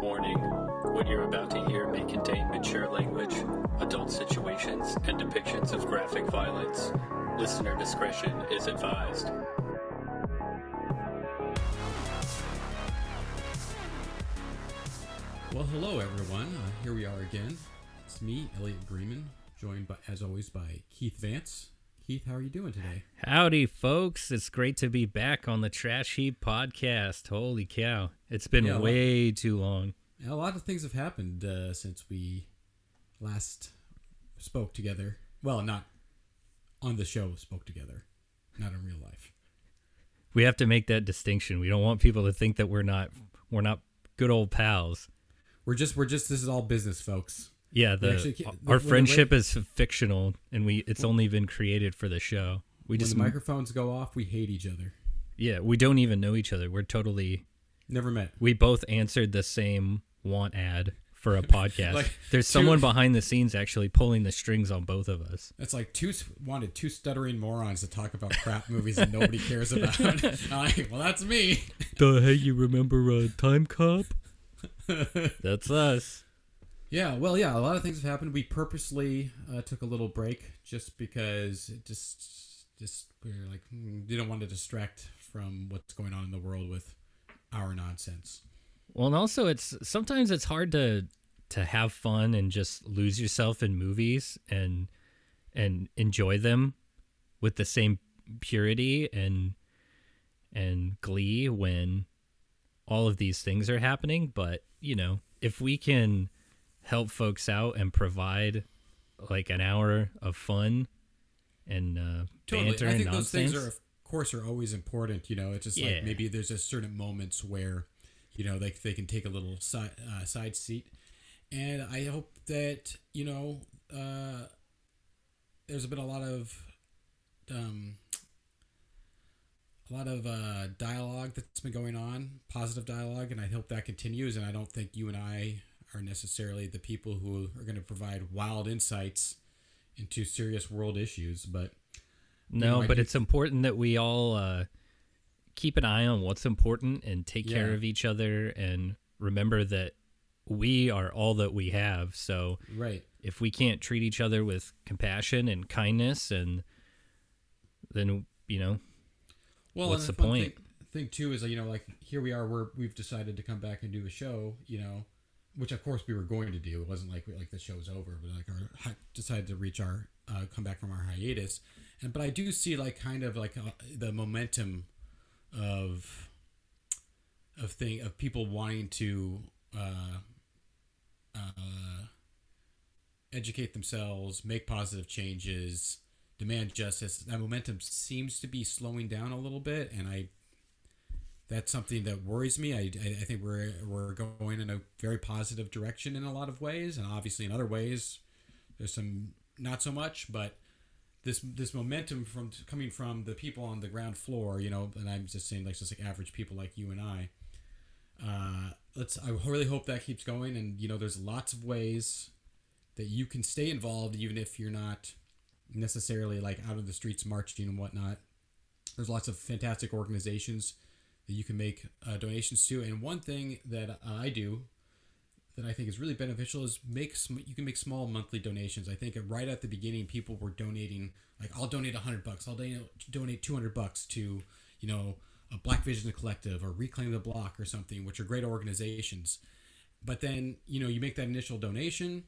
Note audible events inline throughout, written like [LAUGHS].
Warning What you're about to hear may contain mature language, adult situations, and depictions of graphic violence. Listener discretion is advised. Well, hello everyone. Uh, here we are again. It's me, Elliot Greenman, joined by, as always, by Keith Vance. Keith, how are you doing today? Howdy, folks. It's great to be back on the Trash Heap podcast. Holy cow. It's been Yeah, well- way too long. A lot of things have happened uh, since we last spoke together. Well, not on the show, spoke together, not in real life. We have to make that distinction. We don't want people to think that we're not we're not good old pals. We're just, we're just, this is all business, folks. Yeah, the actually our the friendship ra- is fictional and we it's only been created for the show. We When just the microphones go off, we hate each other. yeah, we don't even know each other. We're totally Never met. we both answered the same want ad for a [LAUGHS] podcast. Like, There's two- someone behind the scenes actually pulling the strings on both of us. It's like two wanted two stuttering morons to talk about crap movies that nobody [LAUGHS] cares about. [LAUGHS] Like, well, that's me. The hey, you remember uh, Time Cop? That's us. Yeah, well, yeah, a lot of things have happened. We purposely uh, took a little break just because it just, just we are like, hmm, didn't want to distract from what's going on in the world with our nonsense. Well, and also it's sometimes it's hard to to have fun and just lose yourself in movies and and enjoy them with the same purity and and glee when all of these things are happening. But you know, if we can help folks out and provide like an hour of fun and uh, banter I and think those nonsense, things are, of course, are always important. You know, it's just Yeah. like maybe there's just certain moments where, you know, they they can take a little side uh, side seat, and I hope that you know, uh, there's been a lot of, um, a lot of uh, dialogue that's been going on, positive dialogue, and I hope that continues. And I don't think you and I are necessarily the people who are going to provide wild insights into serious world issues, but No, know, but do it's important that we all uh, keep an eye on what's important and take care of each other and remember that we are all that we have. So right. if we can't treat each other with compassion and kindness, and then you know, Well, What's the point? Thing, thing too is you know like here we are we're we've decided to come back and do a show you know which of course we were going to do it wasn't like like the show's over but like our decided to reach our uh, come back from our hiatus and but I do see like kind of like uh, the momentum of of thing of people wanting to uh, uh, educate themselves, make positive changes, demand justice. That momentum seems to be slowing down a little bit, and I that's something that worries me. I, I, I think we're we're going in a very positive direction in a lot of ways, and obviously in other ways, there's some not so much. But this this momentum from coming from the people on the ground floor, you know, and I'm just saying like just like average people like you and I. Uh, let's. I really hope that keeps going, and you know, there's lots of ways that you can stay involved, even if you're not necessarily like out of the streets marching and whatnot. There's lots of fantastic organizations that you can make uh, donations to, and one thing that I do that I think is really beneficial is make sm- you can make small monthly donations. I think right at the beginning, people were donating like I'll donate hundred bucks, I'll donate two hundred bucks to you know a Black Vision Collective or Reclaim the Block or something, which are great organizations. But then you know you make that initial donation,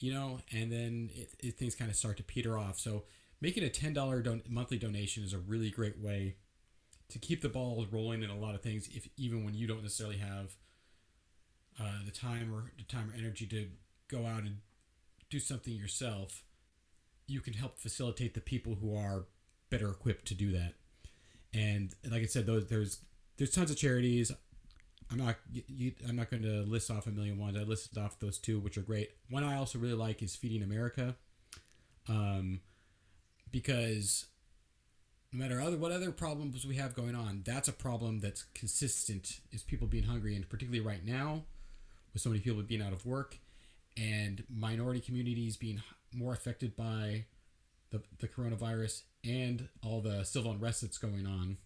you know, and then it, it, things kind of start to peter off. So making a ten dollar don- monthly donation is a really great way to keep the ball rolling in a lot of things. If even when you don't necessarily have uh, the time or the time or energy to go out and do something yourself, you can help facilitate the people who are better equipped to do that. And like I said, those there's there's tons of charities. I'm not you, I'm not going to list off a million ones. I listed off those two, which are great. One I also really like is Feeding America, um, because no matter other what other problems we have going on, that's a problem that's consistent. Is people being hungry, and particularly right now, with so many people being out of work, and minority communities being more affected by the, the coronavirus and all the civil unrest that's going on,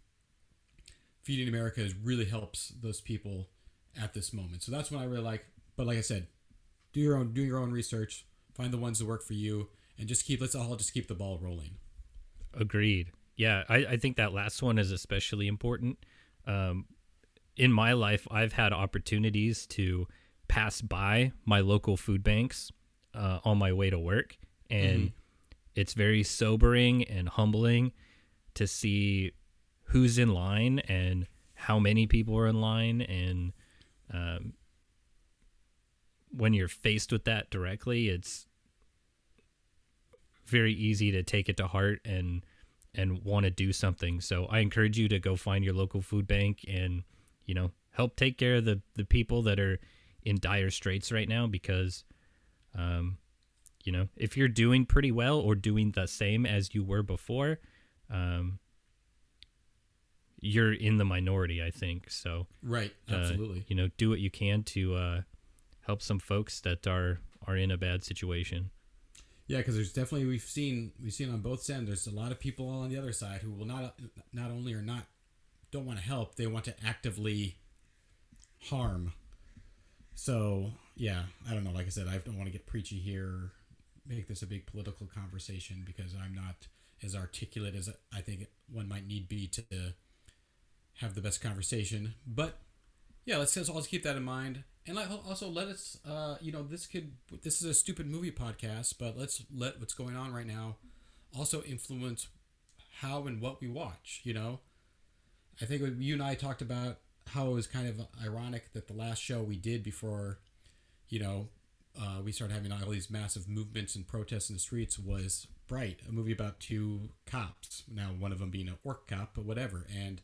Feeding America is really helps those people at this moment. So that's what I really like. But like I said, do your own do your own research, find the ones that work for you, and just keep let's all just keep the ball rolling. Agreed. Yeah, I, I think that last one is especially important. Um, in my life, I've had opportunities to pass by my local food banks uh, on my way to work, and it's very sobering and humbling to see who's in line and how many people are in line, and um, when you're faced with that directly, it's very easy to take it to heart and and want to do something. So I encourage you to go find your local food bank and you know help take care of the the people that are in dire straits right now because um you know if you're doing pretty well or doing the same as you were before um you're in the minority I think so Right. uh, Absolutely. you know do what you can to uh help some folks that are are in a bad situation Yeah, because there's definitely we've seen we've seen on both sides. There's a lot of people on the other side who will not not only are not don't want to help, they want to actively harm. So yeah, I don't know. Like I said, I don't want to get preachy here, make this a big political conversation because I'm not as articulate as I think one might need be to have the best conversation. But yeah, let's just always keep that in mind. And also let us, uh, you know, this could, this is a stupid movie podcast, but let's let what's going on right now also influence how and what we watch, you know? I think you and I talked about how it was kind of ironic that the last show we did before, you know, uh, we started having all these massive movements and protests in the streets was Bright, a movie about two cops. Now, one of them being an orc cop, but whatever. And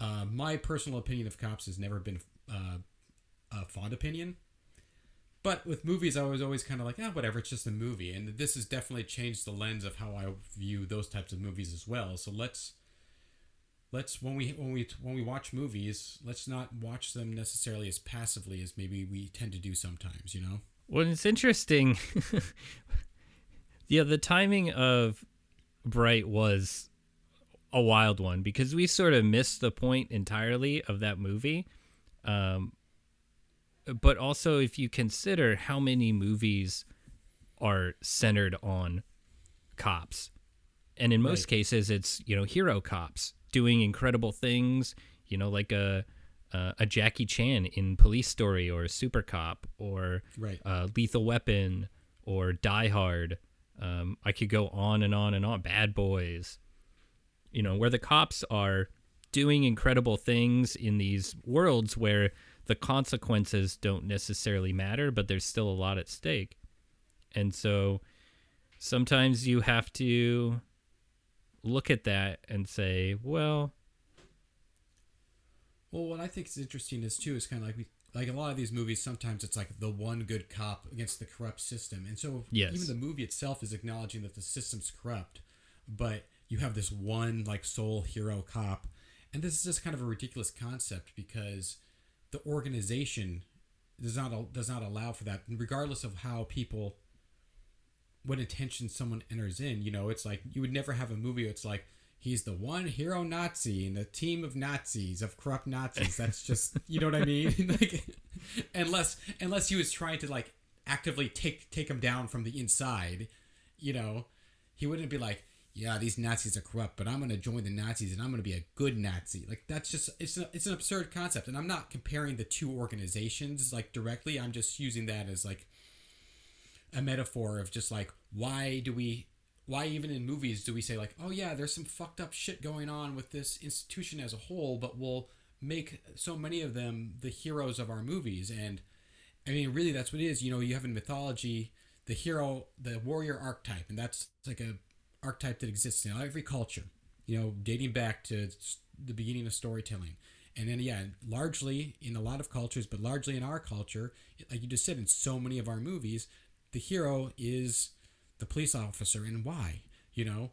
uh, my personal opinion of cops has never been uh, a fond opinion. But with movies, I was always kind of like, ah, whatever, it's just a movie. And this has definitely changed the lens of how I view those types of movies as well. So let's let's when we when we when we watch movies, let's not watch them necessarily as passively as maybe we tend to do sometimes. You know? Well, it's interesting. [LAUGHS] yeah, the timing of Bright was a wild one because we sort of missed the point entirely of that movie. Um, but also, if you consider how many movies are centered on cops, and in most Right. cases, it's you know hero cops doing incredible things. You know, like a uh, a Jackie Chan in Police Story or Super Cop or Right. uh, Lethal Weapon or Die Hard. Um, I could go on and on and on. Bad Boys. You know, where the cops are doing incredible things in these worlds where the consequences don't necessarily matter, but there's still a lot at stake. And so sometimes you have to look at that and say, well, Well, what I think is interesting is too is kind of like we like a lot of these movies. Sometimes it's like the one good cop against the corrupt system, and so Yes. even the movie itself is acknowledging that the system's corrupt, but you have this one like sole hero cop, and this is just kind of a ridiculous concept because the organization does not does not allow for that, regardless of how people what intention someone enters in. You know, it's like you would never have a movie. It's like he's the one hero Nazi in a team of Nazis of corrupt Nazis. That's just [LAUGHS] you know what I mean. [LAUGHS] like, unless unless he was trying to like actively take take him down from the inside, you know, he wouldn't be like. Yeah, these Nazis are corrupt, but I'm gonna join the Nazis and I'm gonna be a good Nazi. Like that's just it's an, it's an absurd concept, and I'm not comparing the two organizations like directly. I'm just using that as like a metaphor of just like why do we why even in movies do we say like oh yeah there's some fucked up shit going on with this institution as a whole but we'll make so many of them the heroes of our movies. And i mean really that's what it is. You know you have in mythology the hero the warrior archetype and that's like a archetype that exists in every culture you know dating back to the beginning of storytelling. And then yeah largely in a lot of cultures but largely in our culture like you just said in so many of our movies the hero is the police officer and why you know?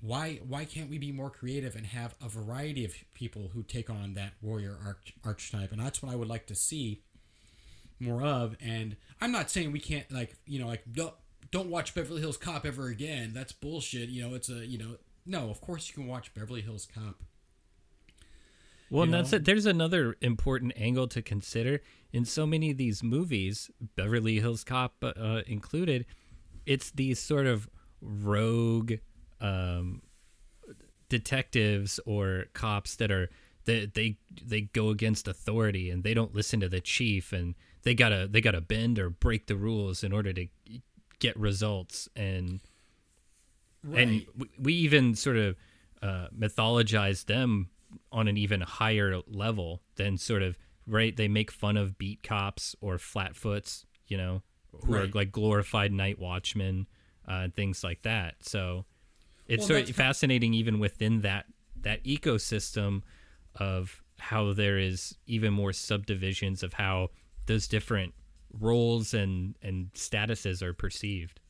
Why why can't we be more creative and have a variety of people who take on that warrior arch, archetype? And that's what i would like to see more of. And i'm not saying we can't like you know like don't, don't watch beverly hills cop ever again. That's bullshit you know? It's a you know no of course you can watch beverly hills cop Well, and that's it. There's another important angle to consider in so many of these movies, Beverly Hills Cop uh, included. It's these sort of rogue um, detectives or cops that are they, they they go against authority and they don't listen to the chief and they gotta they gotta bend or break the rules in order to get results and and Right. we, we even sort of uh, mythologize them on an even higher level than sort of right they make fun of beat cops or flatfoots you know who are like glorified night watchmen uh, things like that so it's Well, sort of fascinating even within that that ecosystem of how there is even more subdivisions of how those different roles and and statuses are perceived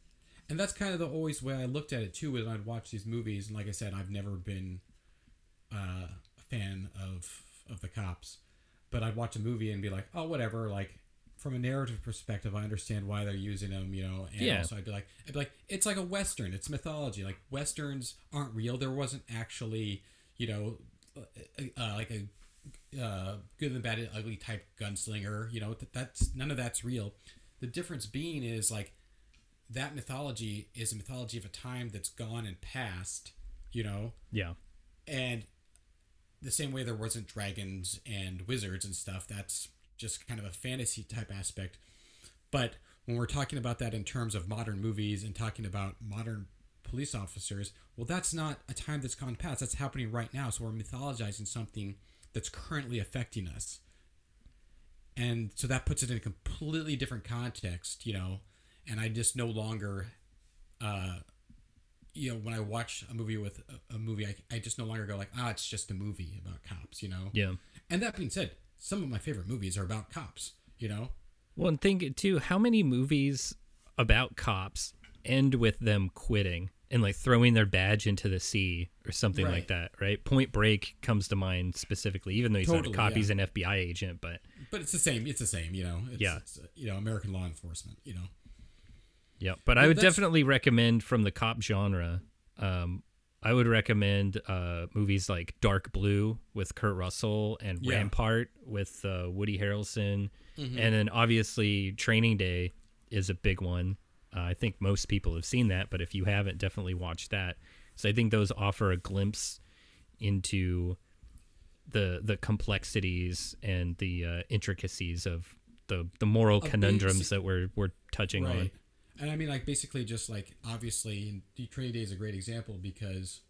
and that's kind of the always way I looked at it too. When I'd watch these movies, and like I said, I've never been uh, fan of of the cops, but I'd watch a movie and be like, oh, whatever. Like from a narrative perspective, I understand why they're using them. You know, and Yeah. also I'd be like, I'd be like, it's like a western. It's mythology. Like westerns aren't real. There wasn't actually, you know, uh, uh, like a uh, good and bad and ugly type gunslinger. You know, that, that's none of that's real. The difference being is like that mythology is a mythology of a time that's gone and past. You know, yeah and the same way there wasn't dragons and wizards and stuff. That's just kind of a fantasy type aspect. But when we're talking about that in terms of modern movies and talking about modern police officers, well, that's not a time that's gone past. That's happening right now. So we're mythologizing something that's currently affecting us. And so that puts it in a completely different context, you know. And I just no longer, uh, you know, when I watch a movie with a, a movie, I, I just no longer go like, ah, it's just a movie about cops, you know. yeah And that being said, some of my favorite movies are about cops, you know. Well, and think too, how many movies about cops end with them quitting and like throwing their badge into the sea or something like that, right? Point Break comes to mind specifically, even though he's Totally, not a cop, yeah. he's an FBI agent, but But it's the same. It's the same, you know. It's, Yeah. It's, you know, American law enforcement, you know. Yeah. But I would that's- definitely recommend from the cop genre. Um, I would recommend uh, movies like Dark Blue with Kurt Russell and Yeah. Rampart with uh, Woody Harrelson, Mm-hmm. and then obviously Training Day is a big one. Uh, I think most people have seen that, but if you haven't, definitely watch that. So I think those offer a glimpse into the the complexities and the uh, intricacies of the the moral Of conundrums that we're we're touching on. And I mean, like, basically, just like, obviously, and D- Training Day is a great example because,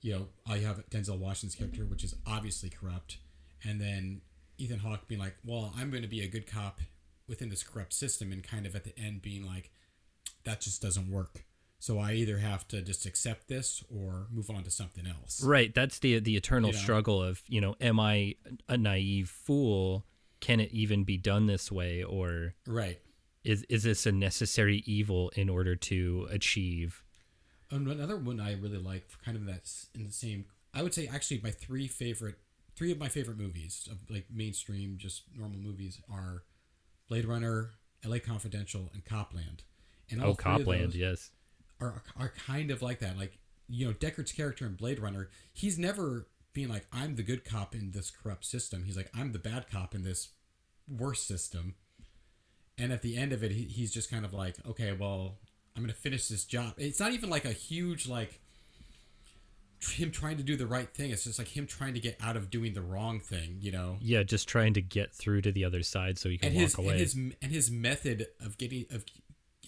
you know, I have Denzel Washington's character, which is obviously corrupt. And then Ethan Hawke being like, well, I'm going to be a good cop within this corrupt system. And kind of at the end being like, that just doesn't work. So I either have to just accept this or move on to something else. Right. That's the the eternal You know? struggle of you know, am I a naive fool? Can it even be done this way, or Right. Is is this a necessary evil in order to achieve? And another one I really like, kind of that's in the same. I would say actually my three favorite, three of my favorite movies of like mainstream, just normal movies are Blade Runner, L.A. Confidential, and Copland. And Oh, Copland, yes. are are kind of like that. Like you know, Deckard's character in Blade Runner, he's never being like I'm the good cop in this corrupt system. He's like I'm the bad cop in this worse system. And at the end of it, he, he's just kind of like, okay, well, I'm gonna finish this job. It's not even like a huge like him trying to do the right thing. It's just like him trying to get out of doing the wrong thing. You know. Yeah, just trying to get through to the other side so he can and walk his away. and his and his method of getting of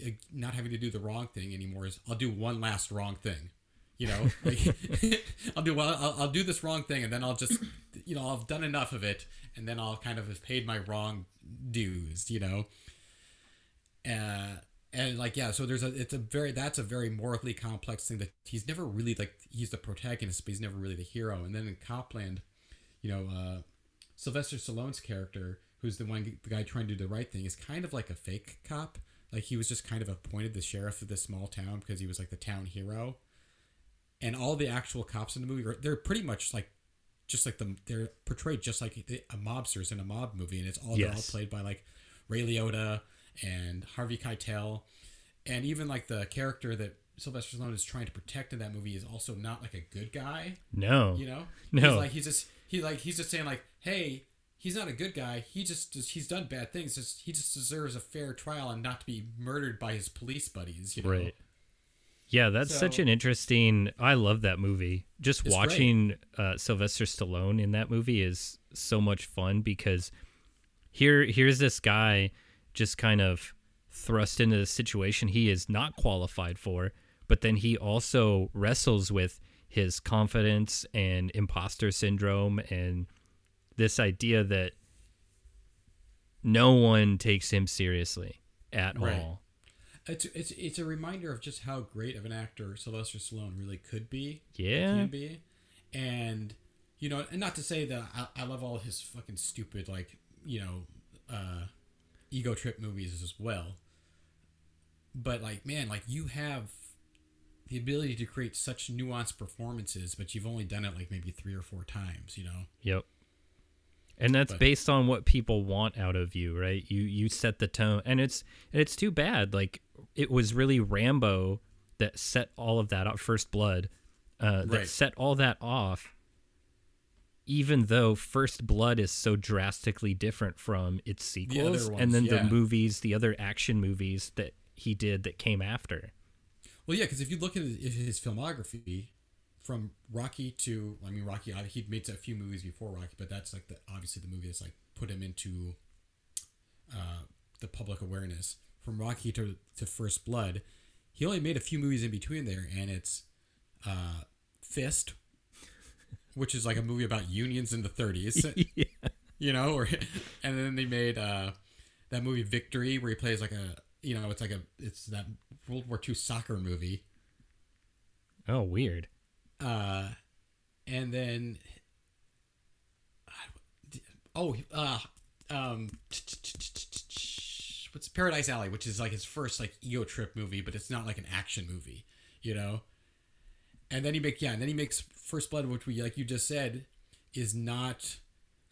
uh, not having to do the wrong thing anymore is I'll do one last wrong thing. You know, [LAUGHS] like, [LAUGHS] I'll do well. I'll, I'll do this wrong thing, and then I'll just, you know, I've done enough of it, and then I'll kind of have paid my wrong dues. You know, uh, and like yeah, so there's a it's a very that's a very morally complex thing that he's never really like he's the protagonist, but he's never really the hero. And then in Copland, you know, uh, Sylvester Stallone's character, who's the one the guy trying to do the right thing, is kind of like a fake cop. Like he was just kind of appointed the sheriff of this small town because he was like the town hero. And all the actual cops in the movie, are, they're pretty much like, just like the they're portrayed just like a mobsters in a mob movie, and it's all they're all played by like Ray Liotta and Harvey Keitel, and even like the character that Sylvester Stallone is trying to protect in that movie is also not like a good guy. no. You know, No. he's like he's just he like he's just saying like, hey, he's not a good guy. He just, he's done bad things. Just he just deserves a fair trial and not to be murdered by his police buddies. You know? Right. Yeah, that's such an interesting. I love that movie. Just watching uh, Sylvester Stallone in that movie is so much fun because here, here's this guy just kind of thrust into the situation he is not qualified for, but then he also wrestles with his confidence and imposter syndrome and this idea that no one takes him seriously at Right. all. It's it's it's a reminder of just how great of an actor Sylvester Stallone really could be. Yeah. can be, and you know, and not to say that I, I love all his fucking stupid like you know, uh, ego trip movies as well. But like, man, like you have the ability to create such nuanced performances, but you've only done it like maybe three or four times. You know, Yep. And that's But- based on what people want out of you, right? You you set the tone, and it's and it's too bad. Like it was really Rambo that set all of that up. First Blood, uh, that Right. set all that off. Even though First Blood is so drastically different from its sequels, ones, and then yeah. the movies, the other action movies that he did that came after. Well, yeah, because if you look at his, his filmography, from Rocky to, I mean, Rocky, uh, he'd made a few movies before Rocky, but that's like the obviously the movie that's like put him into uh, the public awareness. From Rocky to to First Blood, he only made a few movies in between there, and it's uh, Fist, which is like a movie about unions in the 30s, [LAUGHS] yeah. you know, or and then they made uh, that movie Victory, where he plays like a, you know, it's like a, it's that World War II soccer movie. Oh, weird. uh, and then oh uh um what's Paradise Alley, which is like his first like ego trip movie, but it's not like an action movie, you know. And then he makes yeah, and then he makes First Blood, which we like you just said is not.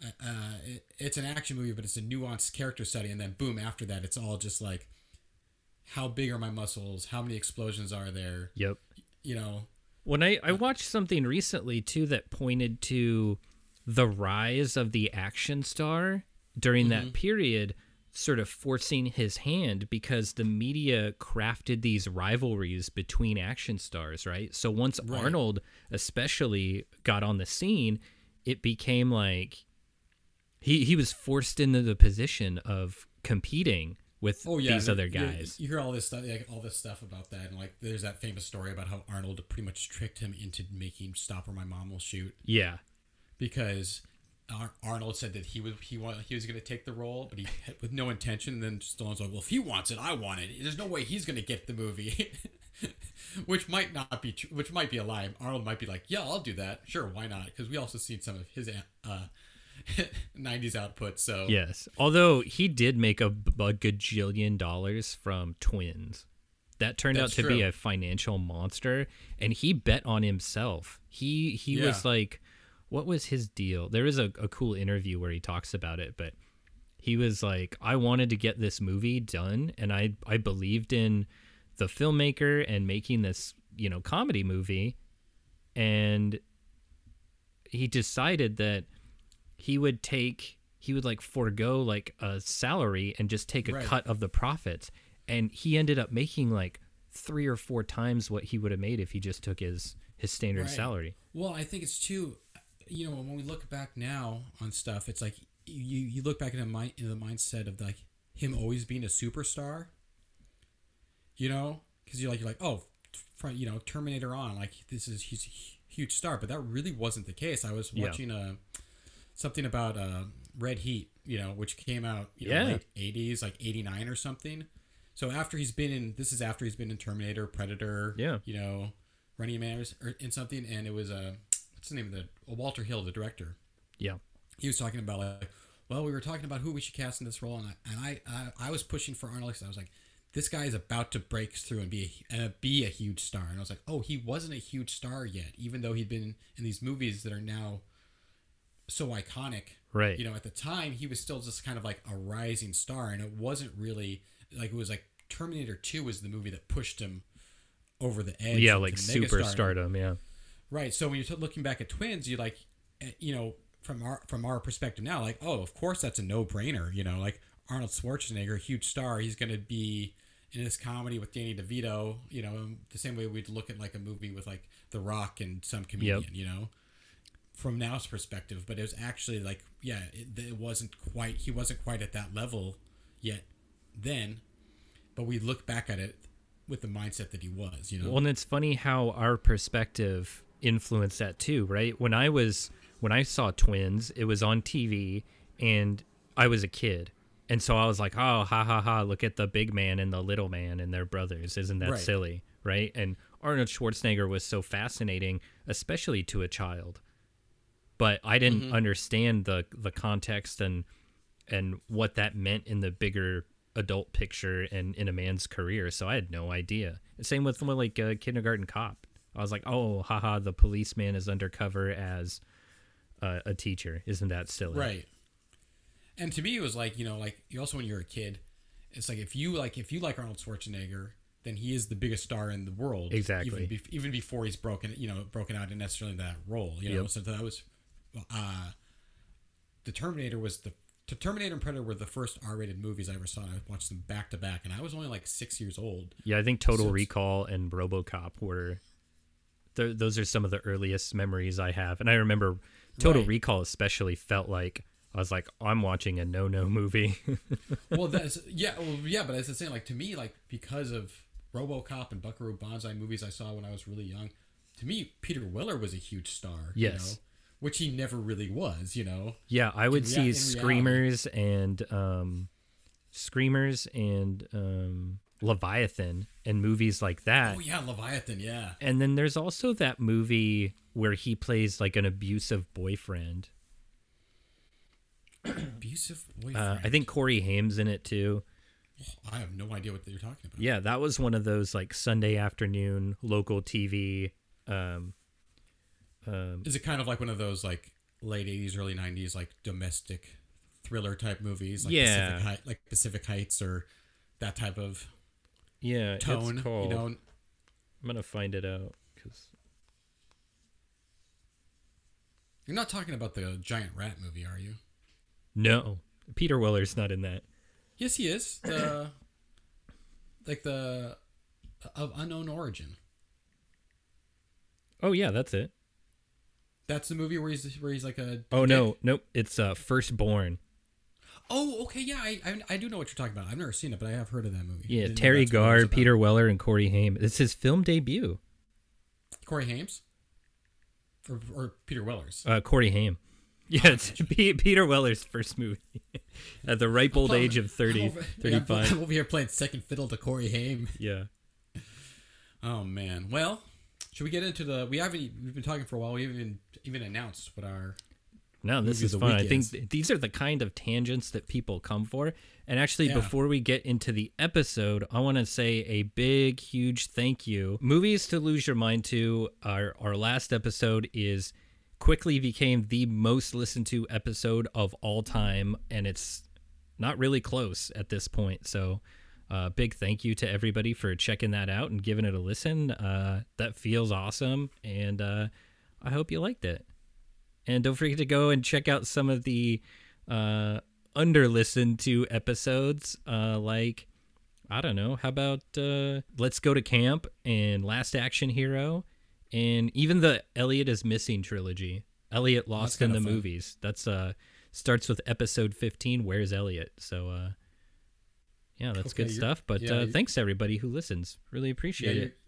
Uh, uh, it, it's an action movie, but it's a nuanced character study, and then boom, after that, it's all just like, how big are my muscles? How many explosions are there? Yep. You know, When I, I watched something recently too that pointed to the rise of the action star during that period, sort of forcing his hand because the media crafted these rivalries between action stars, right? So once Right. Arnold especially got on the scene, it became like he he was forced into the position of competing with oh yeah these other you- guys. You, hear all this stuff, like all this stuff about that, and like there's that famous story about how Arnold pretty much tricked him into making "Stop or My Mom Will Shoot" yeah. because Ar- Arnold said that he was he wa- he was going to take the role, but he with no intention. And then Stallone's like, "Well, if he wants it, I want it. There's no way he's going to get the movie." [LAUGHS] which might not be true, which might be a lie. Arnold might be like, "Yeah, I'll do that. Sure, why not?" Because we also seen some of his uh, [LAUGHS] 90s output. So Yes. Although he did make a, a gajillion dollars from Twins. That turned That's out to be a financial monster and he bet on himself. He he was like what was his deal? There is a, a cool interview where he talks about it, but he was like, I wanted to get this movie done and I I believed in the filmmaker and making this, you know, comedy movie and he decided that he would take he would like forego like a salary and just take a Right. cut of the profits and he ended up making like three or four times what he would have made if he just took his his standard Right. salary Well, I think it's too, you know, when we look back now on stuff, it's like you you look back into my into the mindset of like him always being a superstar. You know, because you're like you're like oh, you know Terminator on like this is he's a huge star, but that really wasn't the case. I was Yeah. watching uh something about uh Red Heat, you know, which came out you know, Yeah. late '80s, like '89 or something. So after he's been in, this is after he's been in Terminator, Predator, Yeah. you know, Running Man or, in something, and it was uh, what's the name of the uh, Walter Hill, the director. yeah. He was talking about like, well, we were talking about who we should cast in this role, and I and I I, I was pushing for Arnold. I was like, this guy is about to break through and be a, and be a huge star, and I was like, oh, he wasn't a huge star yet, even though he'd been in these movies that are now so iconic. Right. You know at the time he was still just kind of like a rising star and it wasn't really like it was like terminator 2 was the movie that pushed him over the edge yeah like super stardom yeah right so when you're looking back at twins you like eh, you know from our from our perspective now, like, oh, of course that's a no brainer. You know, like Arnold Schwarzenegger, huge star, he's gonna be in this comedy with Danny DeVito. You know, the same way we'd look at like a movie with like The Rock and some comedian. You know, from now's perspective, but it was actually like, yeah, it, it wasn't quite. He wasn't quite at that level yet then, but we look back at it with the mindset that he was. You know, Well, and it's funny how our perspective influenced that too, right? When I was when I saw Twins, it was on TV, and I was a kid, and so I was like, "Oh, ha ha ha! Look at the big man and the little man and their brothers. Isn't that Right. silly?" Right? And Arnold Schwarzenegger was so fascinating, especially to a child. But I didn't Mm-hmm. understand the the context and and what that meant in the bigger adult picture and in a man's career. So I had no idea. Same with like a Kindergarten Cop. I was like, oh, haha, the policeman is undercover as uh, a teacher. Isn't that silly? Right. And to me, it was like you know, like you also when you're a kid, it's like if you like if you like Arnold Schwarzenegger, then he is the biggest star in the world. Exactly. Even, bef- even before he's broken, you know, broken out in necessarily that role. You know, Yep. so that was, uh, the Terminator was the. The Terminator and Predator were the first R-rated movies I ever saw. I watched them back to back, and I was only like six years old. Yeah, I think Total So Recall and RoboCop were. Th- those are some of the earliest memories I have, and I remember Total Right. Recall especially felt like I was like, I'm watching a no-no [LAUGHS] movie. [LAUGHS] well, that's yeah, well, yeah, but as I say, like to me, like because of RoboCop and Buckaroo Banzai movies I saw when I was really young, to me, Peter Weller was a huge star. You Yes. know? which he never really was. You know, Yeah, I would see Screamers and um, Screamers and um, Leviathan and movies like that. oh yeah, Leviathan, yeah, And then there's also that movie where he plays like an abusive boyfriend. [CLEARS THROAT] abusive boyfriend. Uh, I think Corey Haim's in it too. I have no idea what you're talking about. Yeah, that was one of those like Sunday afternoon local TV. Um, um, Is it kind of like one of those like late '80s, early '90s like domestic thriller type movies? Like Yeah. Pacific like Pacific Heights or that type of yeah, tone. it's called. You know, I'm gonna find it out because you're not talking about the giant rat movie, are you? no, Peter Weller's not in that. Yes, he is. The [COUGHS] like the of unknown origin. Oh yeah, that's it. That's the movie where he's where he's like a. Oh dick? no, nope, it's uh, Firstborn. Oh, okay, yeah, I, I I do know what you're talking about. I've never seen it, but I have heard of that movie. Yeah, Teri that's what it was Garr. Peter Weller, and Corey Haim. It's his film debut. Corey Haim's, or, or Peter Weller's. Uh, Corey Haim. [LAUGHS] Yeah, it's P- Peter Weller's first movie [LAUGHS] at the ripe old age of 30, I'm over, yeah, 35. I'm over here playing second fiddle to Corey Haim. Yeah. [LAUGHS] Oh man. Well, should we get into the? We haven't. We've been talking for a while. We haven't even even announced what our. No, this is fun. I think these are the kind of tangents that people come for. And actually, Yeah. before we get into the episode, I want to say a big, huge thank you. Movies to lose your mind to. Our our last episode is quickly became the most listened to episode of all time, and it's not really close at this point. So, uh, big thank you to everybody for checking that out and giving it a listen. Uh, that feels awesome, and uh, I hope you liked it. And don't forget to go and check out some of the uh, under listened to episodes, uh, like I don't know, how about uh, Let's Go to Camp and Last Action Hero, and even the Elliot is Missing trilogy. Elliot Lost in the fun. movies. That's uh starts with episode fifteen. Where's Elliot? So uh, yeah, that's Okay, good stuff. But yeah, uh, thanks everybody who listens. Really appreciate Yeah, it.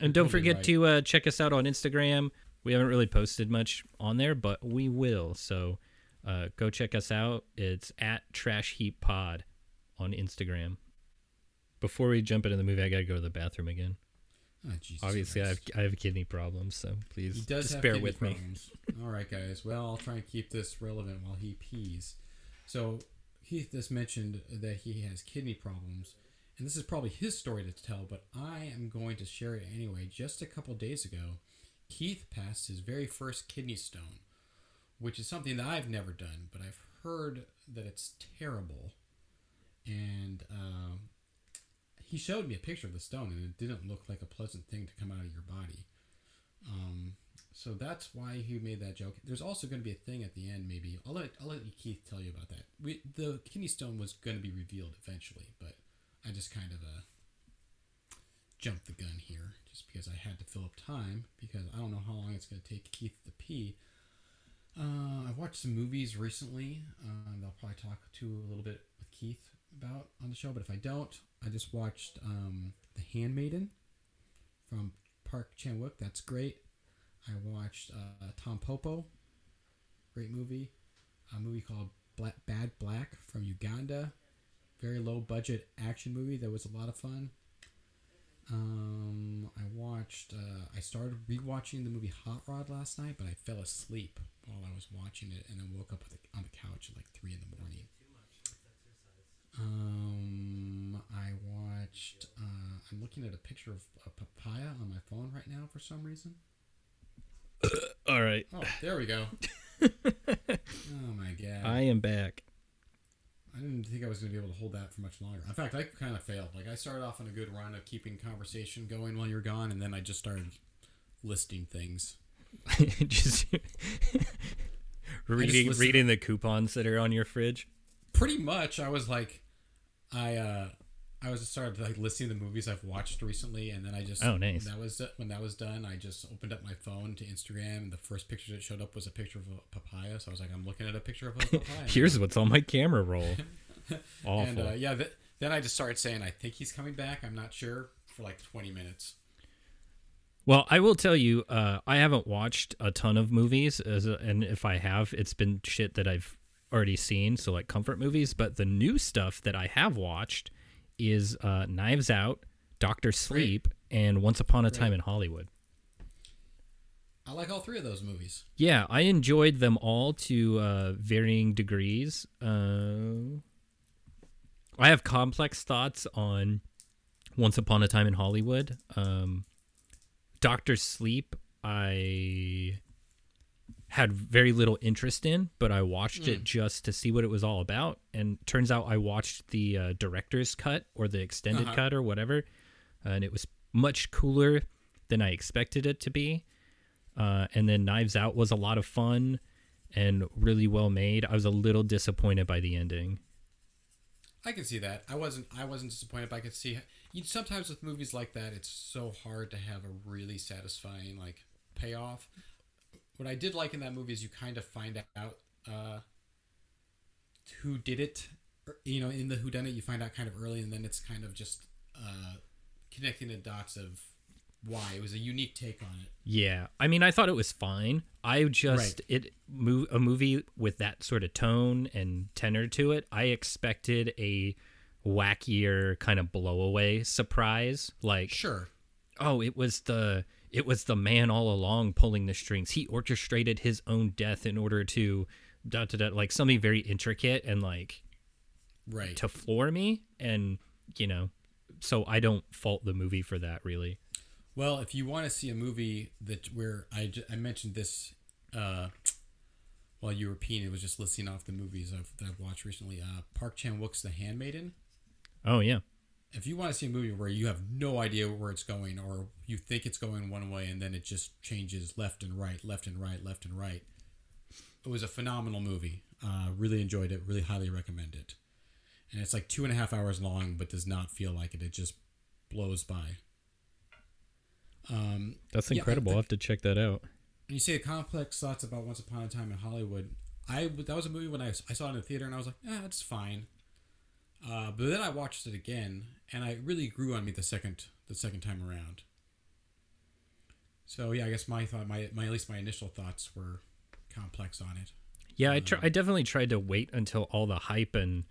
And don't forget right. to uh, check us out on Instagram. We haven't really posted much on there, but we will. So uh, go check us out. It's at Trash Heap Pod on Instagram. Before we jump into the movie, I gotta go to the bathroom again. Oh, Obviously, I have. I have kidney problems, so please He does just bear with me. [LAUGHS] All right, guys. Well, I'll try and keep this relevant while he pees. So Keith just mentioned that he has kidney problems, and this is probably his story to tell, but I am going to share it anyway. Just a couple days ago, Keith passed his very first kidney stone, which is something that I've never done, but I've heard that it's terrible. And um, he showed me a picture of the stone, and it didn't look like a pleasant thing to come out of your body. Um, So that's why he made that joke. There's also going to be a thing at the end, maybe. I'll let I'll let Keith tell you about that. We the kidney stone was going to be revealed eventually, but I just kind of uh jumped the gun here just because I had to fill up time because I don't know how long it's going to take Keith to pee. Uh, I've watched some movies recently. Um, I'll probably talk to a little bit with Keith about on the show. But if I don't, I just watched um, The Handmaiden from Park Chan Wook. That's great. I watched uh, Tampopo. Great movie. A movie called Black, Bad Black from Uganda. Very low budget action movie that was a lot of fun. Um, I watched. Uh, I started rewatching the movie Hot Rod last night, but I fell asleep while I was watching it, and then woke up the, on the couch at like three in the morning. Um, I watched. Uh, I'm looking at a picture of a papaya on my phone right now for some reason. [COUGHS] All right. Oh, there we go. [LAUGHS] oh my god! I am back. I didn't think I was going to be able to hold that for much longer. In fact, I kind of failed. Like I started off on a good run of keeping conversation going while you were gone, and then I just started listing things. [LAUGHS] [LAUGHS] just reading listened- reading the coupons that are on your fridge. Pretty much, I was like, I uh, I was just started like listing the movies I've watched recently, and then I just Oh, nice. That was when that was done. I just opened up my phone to Instagram, and the first picture that showed up was a picture of a papaya. So I was like, I'm looking at a picture of a [LAUGHS] papaya. Here's what's on my camera roll. Awful. [LAUGHS] and uh, yeah, th- then I just started saying, I think he's coming back. I'm not sure for like 20 minutes. Well, I will tell you, uh, I haven't watched a ton of movies, as a, and if I have, it's been shit that I've already seen, so like comfort movies. But the new stuff that I have watched is uh, Knives Out, Doctor Sleep, and Once Upon a Time in Hollywood. I like all three of those movies. Yeah, I enjoyed them all to uh, varying degrees. Uh, I have complex thoughts on Once Upon a Time in Hollywood. Um, Doctor Sleep, I had very little interest in, but I watched it just to see what it was all about. And turns out I watched the uh, director's cut or the extended Uh-huh. cut or whatever, and it was much cooler than I expected it to be. Uh, and then Knives Out was a lot of fun and really well made. I was a little disappointed by the ending. I can see that. I wasn't. I wasn't disappointed, but I could see. You sometimes with movies like that, it's so hard to have a really satisfying like payoff. What I did like in that movie is you kind of find out uh, who did it. You know, in the who done it, you find out kind of early, and then it's kind of just uh, connecting the dots of why it was a unique take on it. Yeah, I mean, I thought it was fine. I just it move a movie with that sort of tone and tenor to it. I expected a wackier kind of blowaway surprise, like Sure. oh, it was the it was the man all along pulling the strings. He orchestrated his own death in order to da, da, da, like something very intricate and like Right. to floor me and you know so i don't fault the movie for that really Well, if you want to see a movie that where I, I mentioned this uh, while you were peeing, it was just listing off the movies I've, that I've watched recently. Uh, Park Chan Wook's The Handmaiden. oh yeah If you want to see a movie where you have no idea where it's going, or you think it's going one way and then it just changes left and right, left and right, left and right, it was a phenomenal movie. Uh, really enjoyed it. Really highly recommend it. And it's like two and a half hours long, but does not feel like it. It just blows by. Um, that's Yeah, incredible the- i'll have to check that out when you say complex thoughts about Once Upon a Time in Hollywood, I that was a movie when I, I saw it in the theater and I was like, ah, it's fine. Uh, but then I watched it again and I really grew on me the second the second time around. So yeah, I guess my thought, my, my at least my initial thoughts were complex on it. yeah I, tr- I definitely tried to wait until all the hype and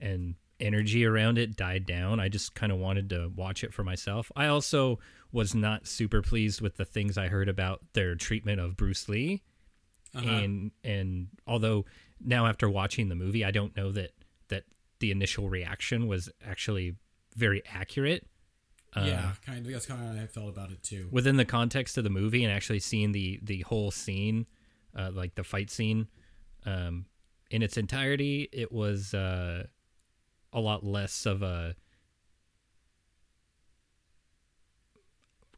and energy around it died down i just kind of wanted to watch it for myself i also was not super pleased with the things i heard about their treatment of bruce lee Uh-huh. and and although now after watching the movie i don't know that that the initial reaction was actually very accurate uh, yeah, kind of. That's kind of how I felt about it too. within the context of the movie and actually seeing the the whole scene uh, like the fight scene um, in its entirety it was uh, a lot less of a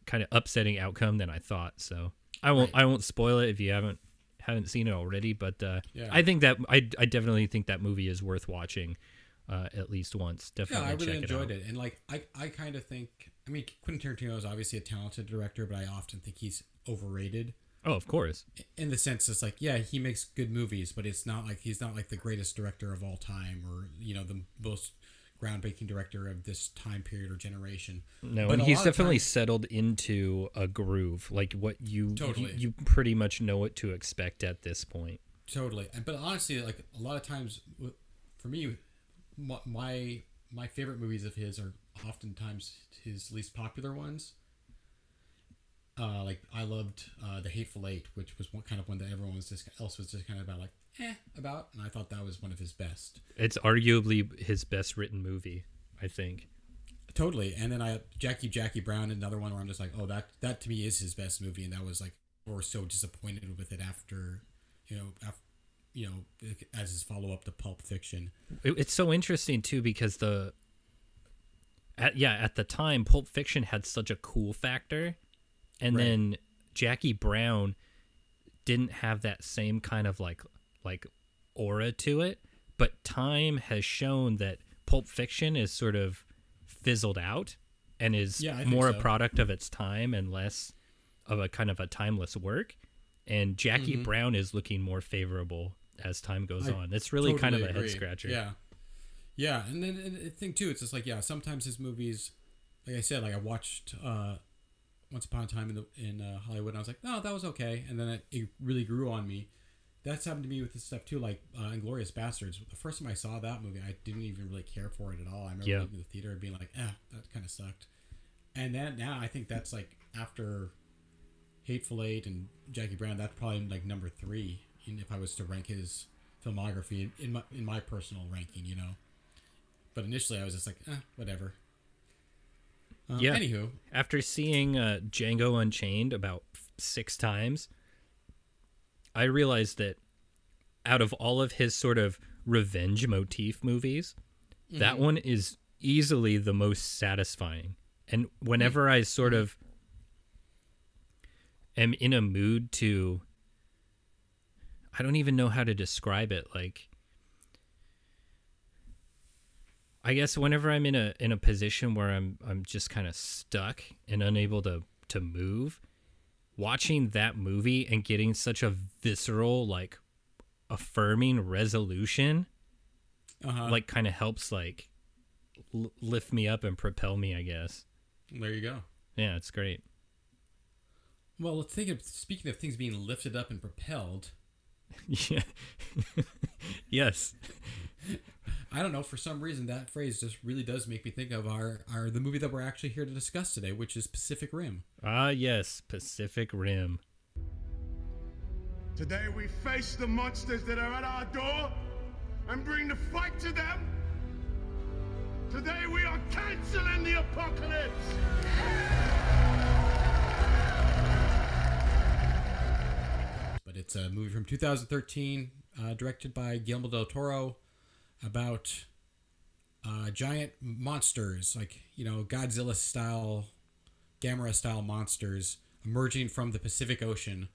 kind of upsetting outcome than i thought so I won't Right. I won't spoil it if you haven't haven't seen it already, but uh, Yeah. I think that I I definitely think that movie is worth watching uh, at least once. Definitely, yeah, I really enjoyed it, it, and like I, I kind of think. I mean, Quentin Tarantino is obviously a talented director, but I often think he's overrated Oh, of course. in the sense it's like, yeah, he makes good movies, but it's not like he's not like the greatest director of all time, or you know, the most groundbreaking director of this time period or generation. No, But and he's definitely times- settled into a groove, like what you, Totally. you you pretty much know what to expect at this point. Totally, And- but honestly, like a lot of times, for me, my my, my favorite movies of his are oftentimes his least popular ones. Uh, like I loved uh, the Hateful Eight, which was one kind of one that everyone was just else was just kind of about like eh about, and I thought that was one of his best. It's arguably his best written movie, I think. Totally, and then I Jackie Jackie Brown, another one where I'm just like, oh, that that to me is his best movie, and that was like we're so disappointed with it after, you know, after, you know, as his follow up to Pulp Fiction. It, it's so interesting too because the at yeah at the time Pulp Fiction had such a cool factor, and Right. then Jackie Brown didn't have that same kind of like like aura to it. But time has shown that Pulp Fiction is sort of fizzled out and is Yeah, more a product of its time and less of a kind of a timeless work. And Jackie mm-hmm. Brown is looking more favorable as time goes. I on. It's really kind of a head scratcher. Yeah, yeah, and then and the thing too, it's just like yeah, sometimes his movies, like I said, like I watched uh, Once Upon a Time in the in uh, Hollywood, and I was like, no, that was okay, and then it, it really grew on me. That's happened to me with this stuff too, like uh, Inglourious Basterds. The first time I saw that movie, I didn't even really care for it at all. I remember Yeah. leaving the theater and being like, ah, that kind of sucked. And then now I think that's like after Hateful Eight and Jackie Brown, that's probably like number three. If I was to rank his filmography in, my in my personal ranking, you know. But initially, I was just like, eh, whatever. Uh, Yeah. Anywho, After seeing uh, Django Unchained about six times, I realized that out of all of his sort of revenge motif movies, that one is easily the most satisfying. And whenever I sort of am in a mood to, I don't even know how to describe it. Like, I guess whenever I'm in a in a position where I'm I'm just kind of stuck and unable to to move, watching that movie and getting such a visceral like affirming resolution uh-huh. like kind of helps like l- lift me up and propel me, I guess. there you go. Yeah, it's great. Well, let's think of speaking of things being lifted up and propelled. Yeah. [LAUGHS] yes. I don't know. For some reason, that phrase just really does make me think of our, our the movie that we're actually here to discuss today, which is Pacific Rim. Ah, yes, Pacific Rim. Today we face the monsters that are at our door and bring the fight to them. Today we are canceling the apocalypse. It's a movie from 2013, uh, directed by Guillermo del Toro, about uh, giant monsters, like you know Godzilla style, Gamera style monsters emerging from the Pacific Ocean,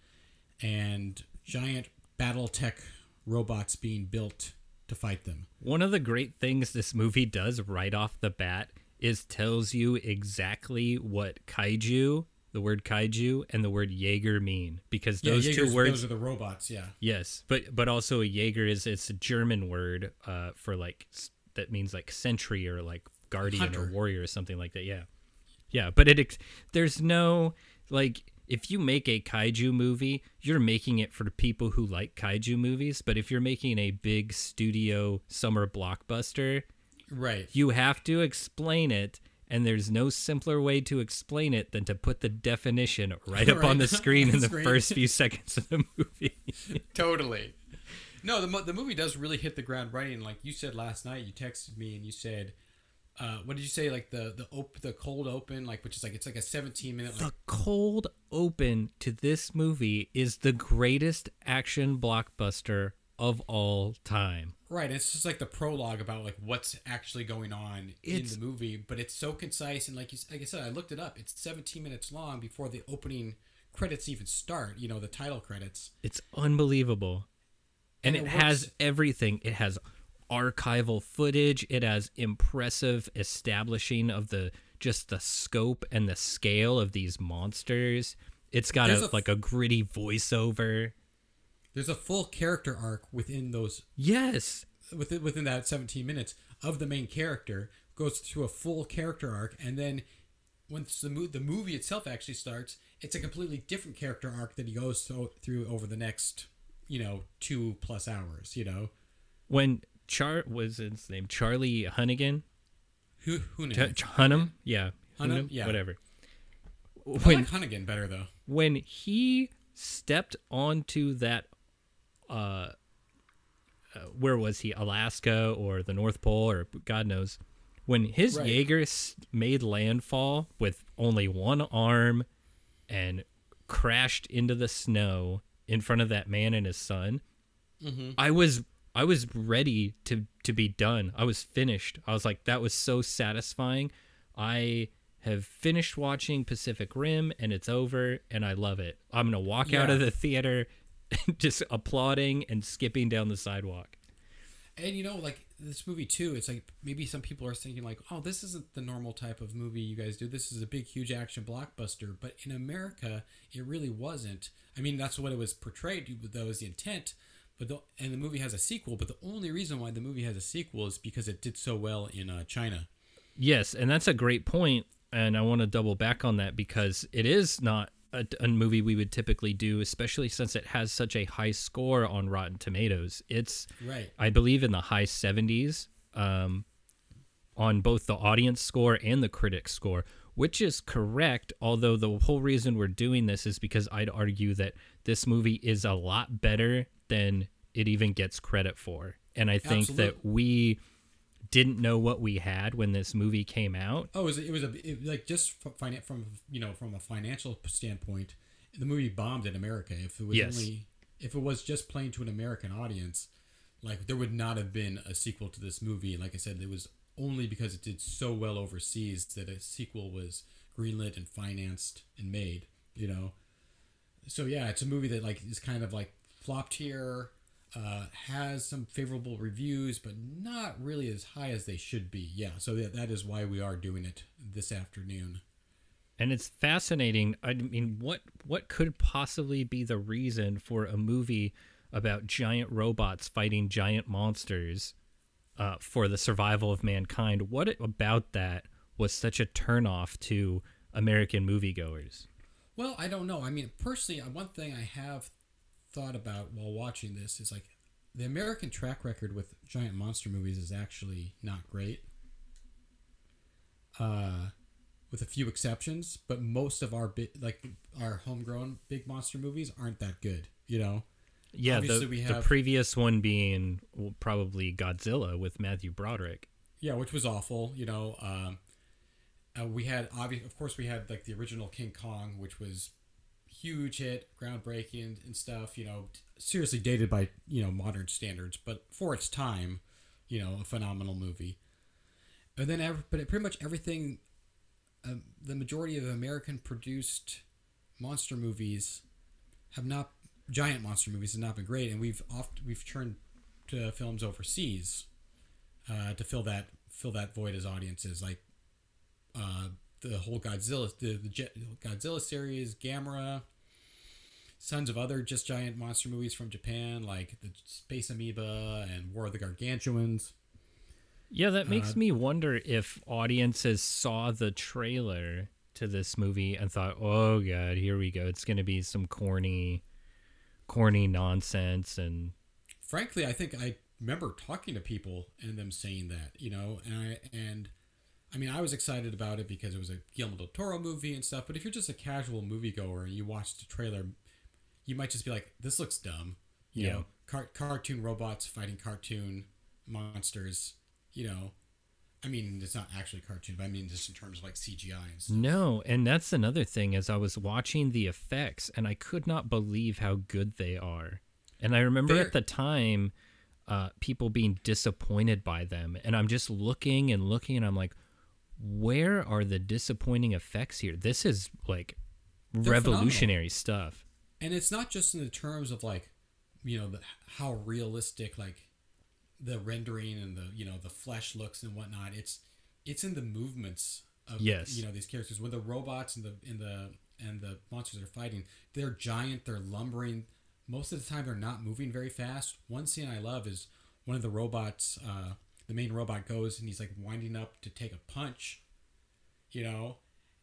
and giant battle tech robots being built to fight them. One of the great things this movie does right off the bat is tells you exactly what kaiju, the word kaiju, and the word Jaeger mean because those two words Those are the robots. Yeah. Yes, but but also a Jaeger is it's a German word uh, for like that means like sentry or like guardian or warrior or something like that. Yeah, yeah. But it ex- there's no like if you make a kaiju movie, you're making it for people who like kaiju movies. But if you're making a big studio summer blockbuster, Right. you have to explain it. And there's no simpler way to explain it than to put the definition [LAUGHS] right up Right on the screen [LAUGHS] in the first few seconds of the movie. [LAUGHS] totally. No, the, the movie does really hit the ground running. Like you said last night, you texted me and you said, uh, "What did you say? Like the the op- the cold open, like which is like it's like a 17 minute. Like, the cold open to this movie is the greatest action blockbuster of all time. Right. It's just like the prologue about like what's actually going on It's- in the movie, but it's so concise and like you like I said, I looked it up. It's 17 minutes long before the opening credits even start. You know, the title credits. It's unbelievable. And, And it, it has everything. It has archival footage. It has impressive establishing of the just the scope and the scale of these monsters. It's got a, like a gritty voiceover. There's a full character arc within those Yes. within within that 17 minutes of the main character goes through a full character arc and then once the, mo- the movie itself actually starts it's a completely different character arc that he goes thro- through over the next you know two plus hours you know When Char was his name Charlie Hunnigan, who who Ch- Hunnam, yeah, Hunnam? Yeah. whatever. I When like Hunnigan better though when he stepped onto that uh, uh where was he? Alaska or the north pole or god knows. When his Right. jaeger made landfall with only one arm and crashed into the snow in front of that man and his son i was i was ready to to be done. I was finished. I was like that was so satisfying. I have finished watching pacific rim and it's over and i love it. I'm gonna walk out of the theater [LAUGHS] just applauding and skipping down the sidewalk. And you know like this movie too it's like maybe some people are thinking like oh this isn't the normal type of movie you guys do. This is a big huge action blockbuster. But in america it really wasn't. I mean that's what it was portrayed that was the intent. But the, and the movie has a sequel but the only reason why the movie has a sequel is because it did so well in uh, china. Yes, and that's a great point, and I want to double back on that because it is not a, a movie we would typically do, especially since it has such a high score on Rotten Tomatoes. It's, right I believe, in the high 70s um, on both the audience score and the critic score, which is correct. Although the whole reason we're doing this is because I'd argue that this movie is a lot better than it even gets credit for, and I think that we didn't know what we had when this movie came out. oh it was, it was a it, like just from, from you know from a financial standpoint the movie bombed in america if it was Yes. only if it was just playing to an american audience like there would not have been a sequel to this movie like i said it was only because it did so well overseas that a sequel was greenlit and financed and made you know so yeah it's a movie that like is kind of like flopped here uh, has some favorable reviews but not really as high as they should be yeah so that, that is why we are doing it this afternoon and it's fascinating. I mean, what what could possibly be the reason for a movie about giant robots fighting giant monsters uh, for the survival of mankind? What about that was such a turnoff to American moviegoers? Well, I don't know. I mean, personally, one thing I have thought about while watching this is like the American track record with giant monster movies is actually not great. Uh, with a few exceptions, but most of our big, like our homegrown big monster movies aren't that good. You know. Yeah, the, we the previous one being probably Godzilla with Matthew Broderick. Yeah, which was awful. You know, um, uh, we had obvious, of course, we had like the original King Kong, which was huge hit, groundbreaking and stuff. You know, seriously dated by you know modern standards, but for its time, you know, a phenomenal movie. And then, ev- but pretty much everything, um, the majority of American produced monster movies have not giant monster movies have not been great, and we've oft we've turned to films overseas uh, to fill that fill that void as audiences like uh, the whole Godzilla the, the Godzilla series Gamera sons of other just giant monster movies from Japan like the Space Amoeba and War of the Gargantuans Yeah, that makes Uh, me wonder if audiences saw the trailer to this movie and thought, "Oh god, here we go. It's going to be some corny corny nonsense and frankly I think I remember talking to people and them saying that you know and I and I mean I was excited about it because it was a Guillermo del Toro movie and stuff but if you're just a casual moviegoer and you watch the trailer you might just be like this looks dumb you Yeah. know car- cartoon robots fighting cartoon monsters you know I mean it's not actually cartoon but I mean just in terms of like CGI and stuff No, and that's another thing as I was watching the effects and I could not believe how good they are. And I remember They're- at the time uh, people being disappointed by them and I'm just looking and looking and I'm like where are the disappointing effects here? This is like They're revolutionary stuff. and it's not just in the terms of like you know the, how realistic like the rendering and the you know the flesh looks and whatnot it's it's in the movements of Yes. you know these characters when the robots and the and the and the monsters are fighting they're giant they're lumbering most of the time they're not moving very fast one scene i love is one of the robots uh the main robot goes and he's like winding up to take a punch you know,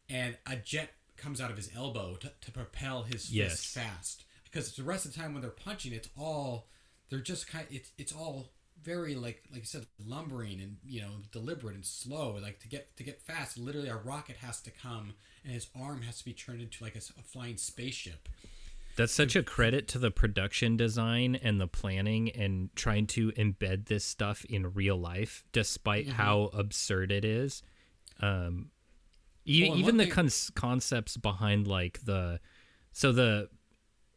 and a jet comes out of his elbow to, to propel his Yes. fist fast. Because the rest of the time when they're punching, it's all they're just kind. It's it's all very like like you said, lumbering and you know deliberate and slow. Like to get to get fast, literally a rocket has to come and his arm has to be turned into like a flying spaceship. That's such a credit to the production design and the planning and trying to embed this stuff in real life, despite Mm-hmm. how absurd it is. Um, e- Well, even the concepts behind like the, so the,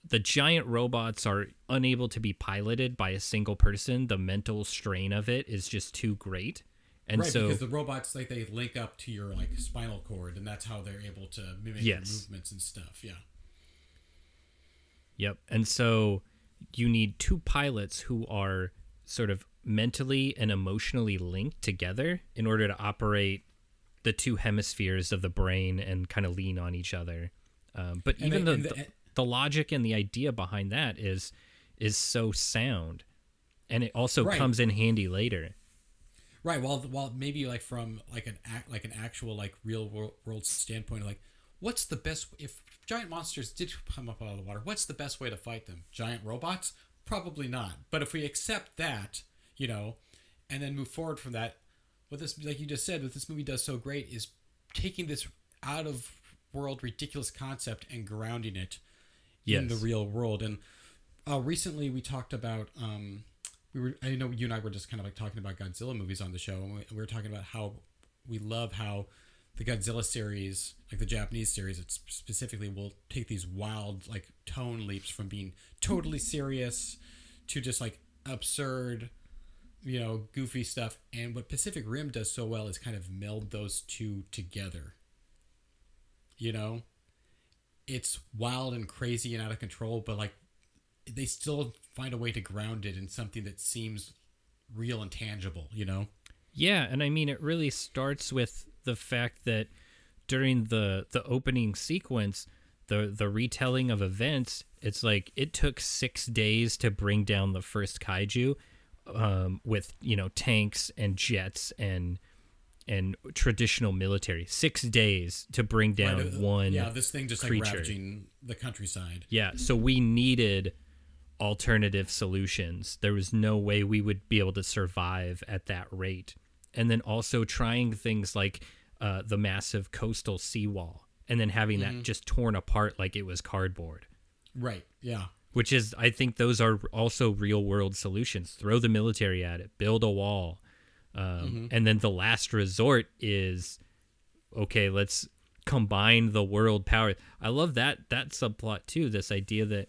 the giant robots are unable to be piloted by a single person. The mental strain of it is just too great, and right, so because the robots like they link up to your like spinal cord, and that's how they're able to mimic Yes. your movements and stuff. Yeah. Yep. And so you need two pilots who are sort of mentally and emotionally linked together in order to operate the two hemispheres of the brain and kind of lean on each other. Um, but even they- the, the, the- logic and the idea behind that is is so sound, and it also Right. comes in handy later. Right. Well, well, maybe like from like an act, like an actual like real world, world standpoint, like what's the best if giant monsters did come up out of the water? What's the best way to fight them? Giant robots? Probably not. But if we accept that, you know, and then move forward from that, what this, like you just said, what this movie does so great is taking this out of world ridiculous concept and grounding it in the real world. And uh, recently we talked about um, we were I know you and I were just kind of like talking about Godzilla movies on the show, and we, we were talking about how we love how the Godzilla series, like the Japanese series, it specifically will take these wild like tone leaps from being totally serious to just like absurd, you know, goofy stuff. And what Pacific Rim does so well is kind of meld those two together. You know, it's wild and crazy and out of control, but like they still find a way to ground it in something that seems real and tangible, you know? Yeah, and I mean it really starts with the fact that during the the opening sequence, the the retelling of events, it's like it took 6 days to bring down the first kaiju um, with, you know, tanks and jets and and traditional military. 6 days to bring down Right, uh, one Yeah, this thing just like ravaging the countryside. Yeah, so we needed alternative solutions. There was no way we would be able to survive at that rate. And then also trying things like uh, the massive coastal seawall and then having that just torn apart like it was cardboard. Right. Yeah. Which is, I think those are also real world solutions. Throw the military at it, build a wall. Um, And then the last resort is okay, let's combine the world power. I love that that subplot too. This idea that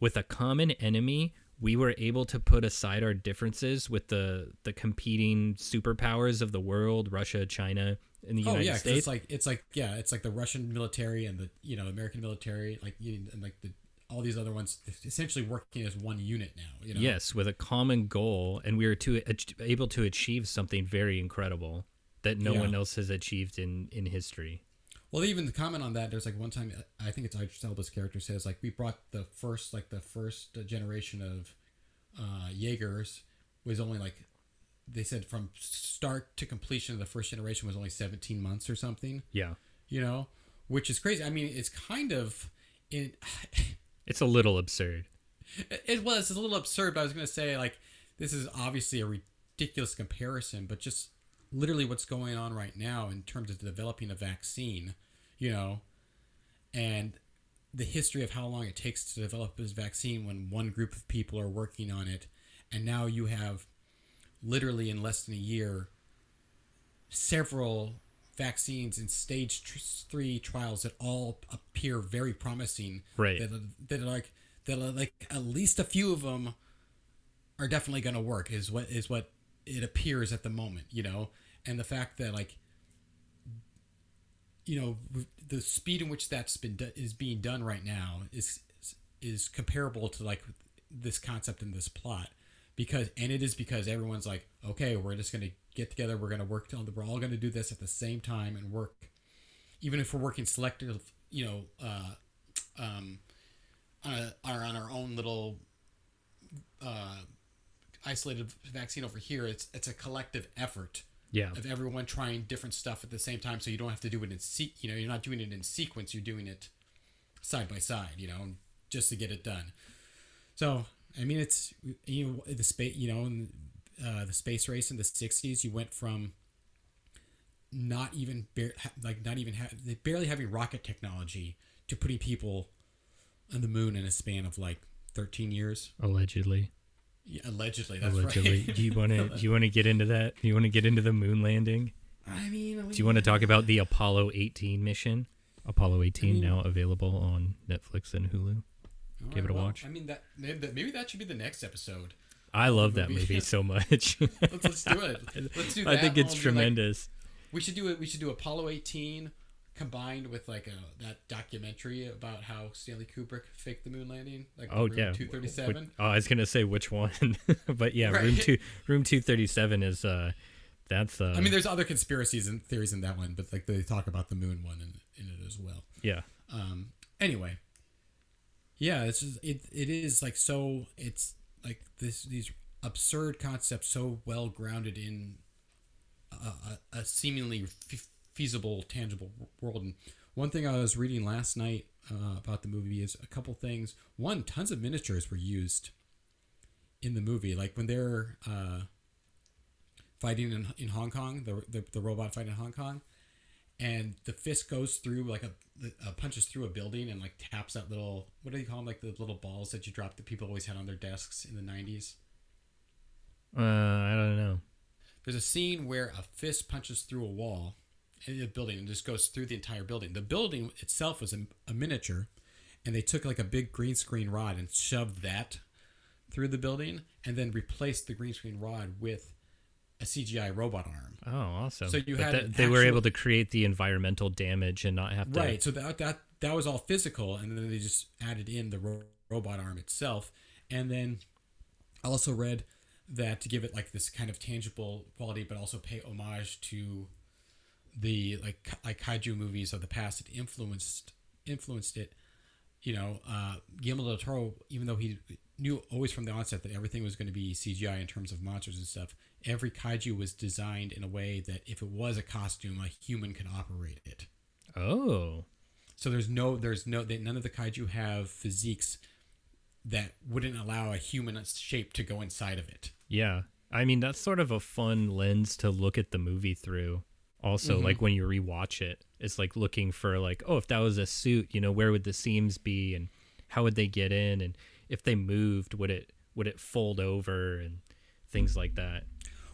with a common enemy, we were able to put aside our differences with the the competing superpowers of the world, Russia, China, and the Oh United yeah, States. it's like it's like yeah, it's like the Russian military and the you know American military, like and like the all these other ones, essentially working as one unit now. You know. Yes, with a common goal, and we were to able to achieve something very incredible that no Yeah. one else has achieved in in history. Well, even even comment on that. There's like one time I think it's Idris Elba's character says like we brought the first like the first generation of uh, Jaegers was only like they said from start to completion of the first generation was only 17 months or something. Yeah, You know, which is crazy. I mean, it's kind of it. [SIGHS] it's a little absurd. It was it's a little absurd, but I was gonna say like this is obviously a ridiculous comparison, but just literally what's going on right now in terms of developing a vaccine, you know, and the history of how long it takes to develop this vaccine when one group of people are working on it, and now you have literally in less than a year several vaccines in stage three trials that all appear very promising. Right. that, that are like that are like at least a few of them are definitely going to work is what is what it appears at the moment you know? And the fact that like you know the speed in which that's been do- is being done right now is is comparable to like this concept in this plot. Because and it is because everyone's like okay we're just to get together we're to work on the we're all to do this at the same time and work. Even if we're working selective you know uh um uh, are on our own little uh isolated vaccine over here it's it's a collective effort Yeah. of everyone trying different stuff at the same time so you don't have to do it in se- you know you're not doing it in sequence you're doing it side by side you know just to get it done so i mean it's you know the space you know in, uh, the space race in the 60s you went from not even bar- like not even ha- barely having rocket technology to putting people on the moon in a span of like 13 years Allegedly. Yeah, allegedly that's Allegedly. right Do you want to? [LAUGHS] Do you want to get into that? Do you want to get into the moon landing? i mean Do you want to talk about the Apollo 18 mission? Apollo 18 mean- now available on Netflix and Hulu. Give it a well, watch. i mean that maybe, that should be the next episode I love that movie. movie so [LAUGHS] much. let's, let's do it. Let's do [LAUGHS] that. I think it's I'll like- tremendous. we should do it. We should do Apollo 18 combined with like a that documentary about how Stanley Kubrick faked the moon landing. Like Oh Room yeah. 237. Oh, I was gonna say which one, [LAUGHS] but yeah, Right. room two, room two thirty seven is uh, that's uh, I mean, there's other conspiracies and theories in that one, but like they talk about the moon one in, in it as well. yeah, Um. Anyway. Yeah, it's just, it. It is like so. It's like this these absurd concepts so well grounded in a, a, a seemingly f- feasible, tangible world. And one thing I was reading last night uh, about the movie is a couple things. One, tons of miniatures were used in the movie, like when they're uh, fighting in, in Hong Kong, the, the the robot fight in Hong Kong, and the fist goes through like a uh, punches through a building and like taps that little what do you call them like the little balls that you drop that people always had on their desks in the 90s uh, I don't know. there's a scene where a fist punches through a wall a building and just goes through the entire building the building itself was a, a miniature and they took like a big green screen rod and shoved that through the building and then replaced the green screen rod with a cgi robot arm Oh, awesome! So you But had that- they were able to create the environmental damage and not have to. Right. So that that that was all physical, and then they just added in the ro- robot arm itself, and then I also read that to give it like this kind of tangible quality, but also pay homage to the like like kaiju movies of the past that influenced influenced it. You know, uh, Guillermo del Toro, even though he knew always from the onset that everything was going to be CGI in terms of monsters and stuff, every kaiju was designed in a way that if it was a costume, a human could operate it. Oh, So there's no, there's no, they, none of the kaiju have physiques that wouldn't allow a human shape to go inside of it. yeah. I mean, that's sort of a fun lens to look at the movie through. Also, Mm-hmm. like when you rewatch it, it's like looking for like, oh, if that was a suit, you know, where would the seams be, and how would they get in, and if they moved, would it would it fold over, and things like that.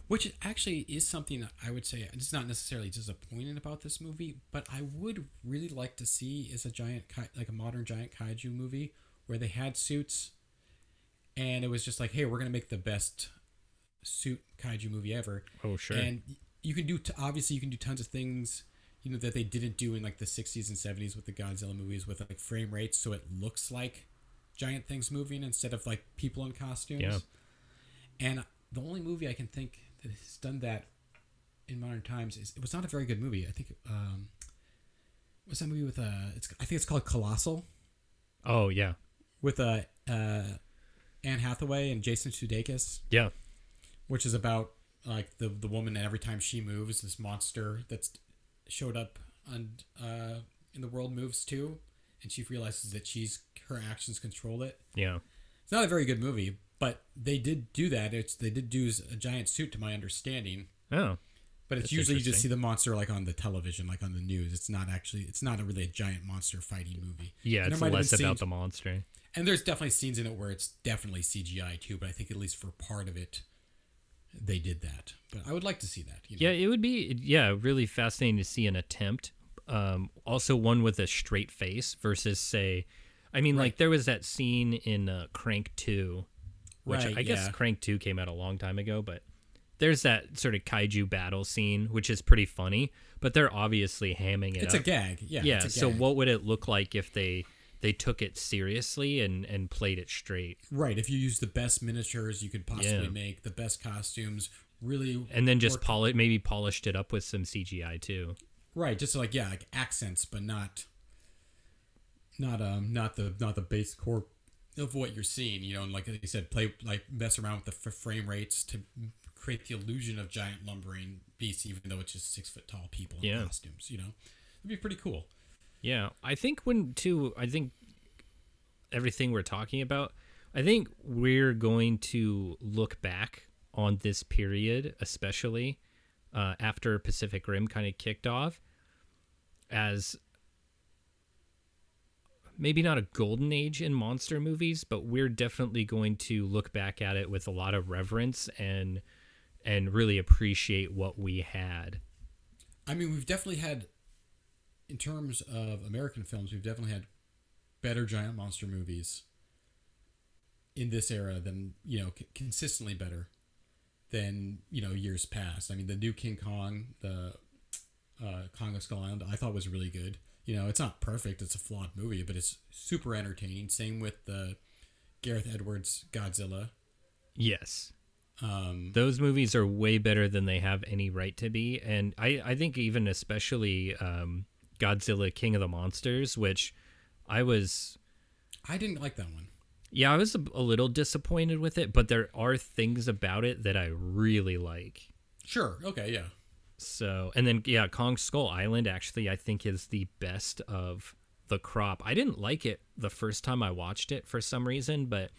Which actually is something that I would say it's not necessarily disappointing about this movie, but I would really like to see is a giant like a modern giant kaiju movie where they had suits, and it was just like, hey, we're gonna make the best suit kaiju movie ever. Oh, sure. And you can do t- obviously you can do tons of things, you know, that they didn't do in like the '60s and '70s with the Godzilla movies with like frame rates, so it looks like giant things moving instead of like people in costumes. Yeah. And the only movie I can think that has done that in modern times is it was not a very good movie. I think um, what's that movie with uh it's I think it's called Colossal Oh yeah, with uh, uh Anne Hathaway and Jason Sudeikis, yeah, which is about like the the woman and every time she moves, this monster that's showed up on uh in the world moves too, and she realizes that she's her actions control it. yeah. It's not a very good movie, but they did do that. It's they did do a giant suit, to my understanding. Oh, But it's That's usually you just see the monster like on the television, like on the news. It's not actually. It's not a really a giant monster fighting movie. yeah. And It's less about scenes- the monster. And there's definitely scenes in it where it's definitely CGI too. But I think at least for part of it, they did that. But I would like to see that. You know? Yeah, it would be yeah really fascinating to see an attempt. Um, also, one with a straight face versus say, I mean, like there was that scene in uh, Crank Two, which Right, I guess yeah. Crank Two came out a long time ago, but there's that sort of kaiju battle scene, which is pretty funny, but they're obviously hamming it It's a gag. Yeah. yeah. So gag. what would it look like if they they took it seriously and and played it straight, Right. If you use the best miniatures you could possibly Yeah. make, the best costumes, really. and then just work- poli- maybe polished it up with some CGI too. Right. Just like yeah, like accents, but not. Not um not the not the base core of what you're seeing. You know, and like you said, play like mess around with the f- frame rates to create the illusion of giant lumbering beasts, even though it's just six foot tall people in Yeah. costumes. You know, it'd be pretty cool. Yeah, I think when too, I think everything we're talking about, I think we're going to look back on this period, especially uh, after Pacific Rim kind of kicked off, as maybe not a golden age in monster movies, but we're definitely going to look back at it with a lot of reverence and and really appreciate what we had. I mean, we've definitely had, in terms of American films, we've definitely had better giant monster movies in this era than you know c- consistently better than you know years past. I mean, the new King Kong, the uh, Kong of Skull Island, I thought was really good. You know, it's not perfect; it's a flawed movie, but it's super entertaining. Same with the Gareth Edwards Godzilla. Yes. Um, those movies are way better than they have any right to be and i i think even especially um godzilla king of the monsters which i was I didn't like that one. yeah i was a, a little disappointed with it but there are things about it that i really like Sure. Okay. Yeah. so and then yeah kong skull island actually i think is the best of the crop i didn't like it the first time i watched it for some reason but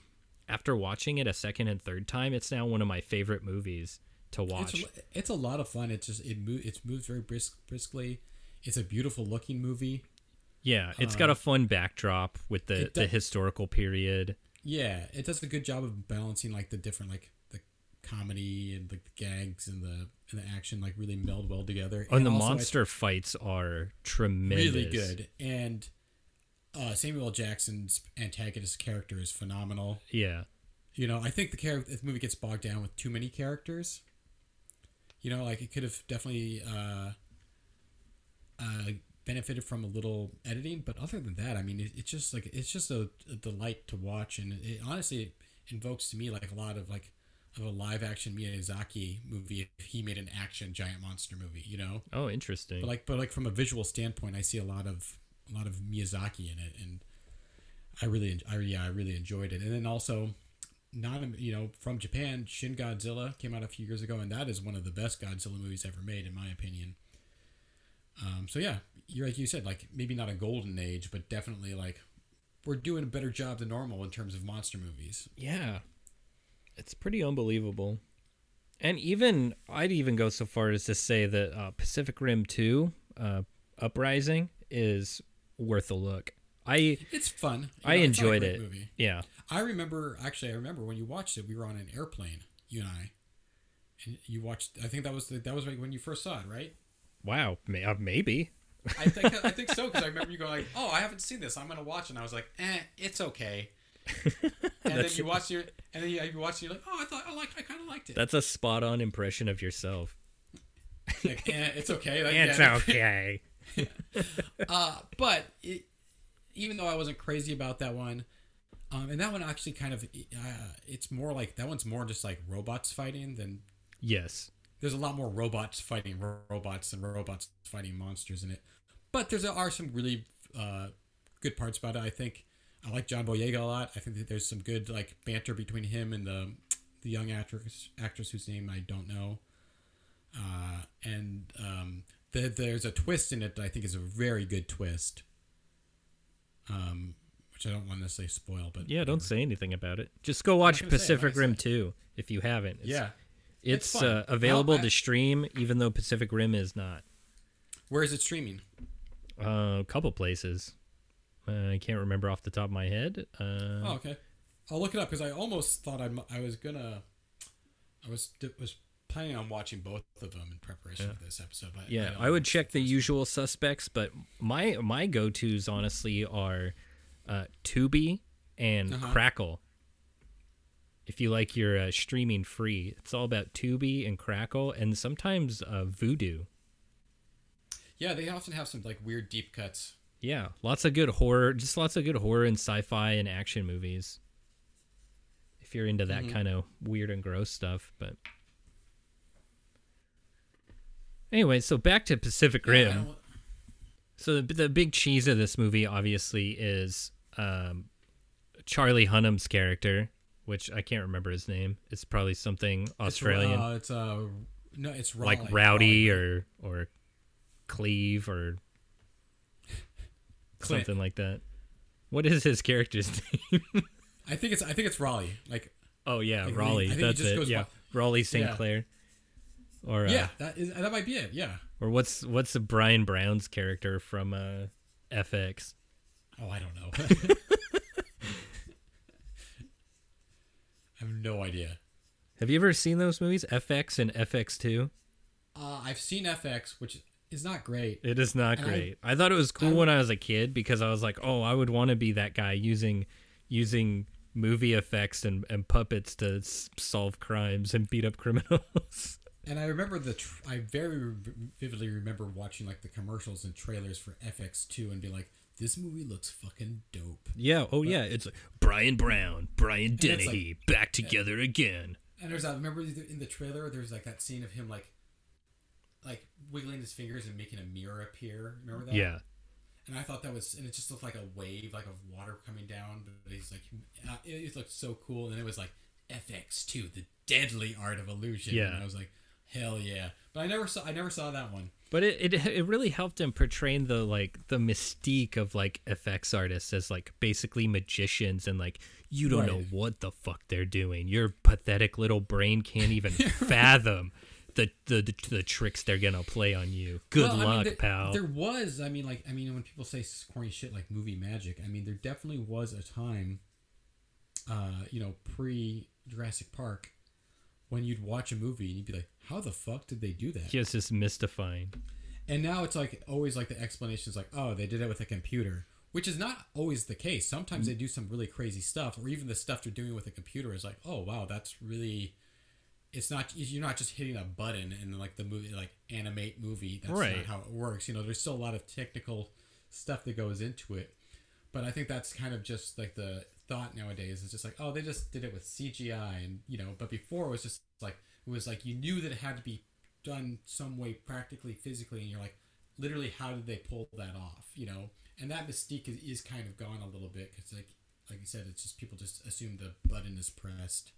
after watching it a second and third time it's now one of my favorite movies to watch It's, it's a lot of fun. It just it mo- it's moves very brisk briskly. It's a beautiful looking movie. Yeah, it's got a fun backdrop with the, Uh, it the historical period. Yeah, it does a good job of balancing like the different like the comedy and like the gags and the and the action like really meld well together. Oh, and the also, I- monster fights are tremendous. really good. And uh, Samuel Jackson's antagonist character is phenomenal. Yeah. You know, I think the character the movie gets bogged down with too many characters. You know, like it could have definitely uh, uh, benefited from a little editing, but other than that, I mean, it, it's just like it's just a, a delight to watch, and it honestly it invokes to me like a lot of like of a live action Miyazaki movie if he made an action giant monster movie. You know, Oh, interesting. but like but like from a visual standpoint, I see a lot of a lot of Miyazaki in it, and I really, I yeah, I really enjoyed it. And then also, not you know from Japan, Shin Godzilla came out a few years ago, and that is one of the best Godzilla movies ever made, in my opinion. Um, so yeah, you're like you said, like maybe not a golden age, but definitely like we're doing a better job than normal in terms of monster movies. yeah. It's pretty unbelievable. And even I'd even go so far as to say that uh, Pacific Rim 2 uh, Uprising is worth a look. I It's fun. You I know, it's not a enjoyed it. Movie. Yeah. I remember actually. I remember when you watched it. We were on an airplane, you and I, and you watched. I think that was the, that was when you first saw it, right? Wow, may, uh, maybe. I think I think so because I remember you going like, "Oh, I haven't seen this. I'm gonna watch." it. And I was like, "Eh, it's okay." [LAUGHS] And then you watch your, and then you, you watch, it, you're like, "Oh, I thought I like, I kind of liked it." That's a spot on impression of yourself. like, eh, it's okay. Like, It's yeah. okay. [LAUGHS] Uh, but it, even though I wasn't crazy about that one, um, and that one actually kind of, uh, it's more like that one's more just like robots fighting than yes. There's a lot more robots fighting ro- robots than robots fighting monsters in it. But there's are some really uh, good parts about it. I think I like John Boyega a lot. I think that there's some good like banter between him and the the young actress actress whose name I don't know. Uh, and um, the, there's a twist in it that I think is a very good twist. Um, which I don't want to necessarily spoil, but Yeah, don't say anything about it. Just go watch gonna say Pacific Rim said. 2 if you haven't. It's, yeah. It's, It's uh, available Well, I- to stream, even though Pacific Rim is not. Where is it streaming? Uh, a couple places. Uh, I can't remember off the top of my head. Uh, Oh, okay. I'll look it up because I almost thought I'm, I was gonna, I was was planning on watching both of them in preparation for this episode. But yeah, don't I would check the usual suspects, but my my go tos honestly are uh, Tubi and Uh-huh. Crackle. If you like your uh, streaming free, it's all about Tubi and Crackle and sometimes uh, Vudu. Yeah, they often have some like weird deep cuts. Yeah, lots of good horror, just lots of good horror and sci-fi and action movies. If you're into that kind of weird and gross stuff, but anyway, so back to Pacific Rim. don't- So the, the big cheese of this movie obviously is um, Charlie Hunnam's character, which I can't remember his name. It's probably something it's, Australian, Uh, it's uh, no, it's like Rowdy Raleigh. or or Cleve or [LAUGHS] Clint. something like that. What is his character's [LAUGHS] name? I think it's I think it's Raleigh. Like oh yeah, Like, Raleigh. he That's it. Yeah, by- Raleigh St. Yeah. Clair. Or uh, yeah, that is that might be it. Yeah. or what's what's the Bryan Brown's character from uh, FX? Oh, I don't know. [LAUGHS] I have no idea. Have you ever seen those movies, FX and FX2? Uh, I've seen FX, which is not great. It is not And I- great. I, thought it was cool I- when I was a kid because I was like, oh, I would want to be that guy using using movie effects and, and puppets to s- solve crimes and beat up criminals. [LAUGHS] And I remember the tr- I very vividly remember watching like the commercials and trailers for FX2 and be like, this movie looks fucking dope. yeah. Oh yeah. It's like Bryan Brown, Brian it's like- Dennehy, back together again. And there's that. Remember in the trailer, there's like that scene of him like, like wiggling his fingers and making a mirror appear. Remember that? Yeah. And I thought that was, and it just looked like a wave, like of water coming down. But he's like, uh, it, it looked so cool. And it was like FX2, the deadly art of illusion. Yeah. And I was like, hell yeah. But I never saw, I never saw that one. But it, it it really helped him portraying the like the mystique of like effects artists as like basically magicians and like you don't know what the fuck they're doing. Your pathetic little brain can't even [LAUGHS] fathom the, the the the tricks they're gonna play on you. Good Well, I mean, luck, there, pal. There was, I mean, like, I mean, when people say corny shit like movie magic, I mean, there definitely was a time, uh, you know, pre Jurassic Park, when you'd watch a movie and you'd be like, how the fuck did they do that? It's just mystifying. And now it's like always like the explanation is like, oh, they did it with a computer, which is not always the case. Sometimes they do some really crazy stuff, or even the stuff they're doing with a computer is like, oh wow, that's really. It's not you're not just hitting a button and like the movie like animate movie. That's Right. not how it works. You know, there's still a lot of technical stuff that goes into it. But I think that's kind of just like the thought nowadays. It's just like, oh, they just did it with CGI, and you know. But before it was just like it was like you knew that it had to be done some way practically, physically, and you're like, literally, how did they pull that off? You know. And that mystique is, is kind of gone a little bit because, like, like you said, it's just people just assume the button is pressed,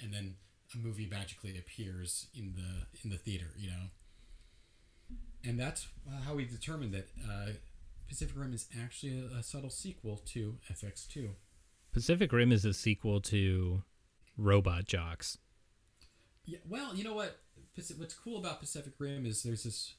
and then a movie magically appears in the in the theater. You know. And that's uh, how we determined that uh, Pacific Rim is actually a, a subtle sequel to FX2. Pacific Rim is a sequel to Robot Jox. Yeah, well, you know what? What's cool about Pacific Rim is there's this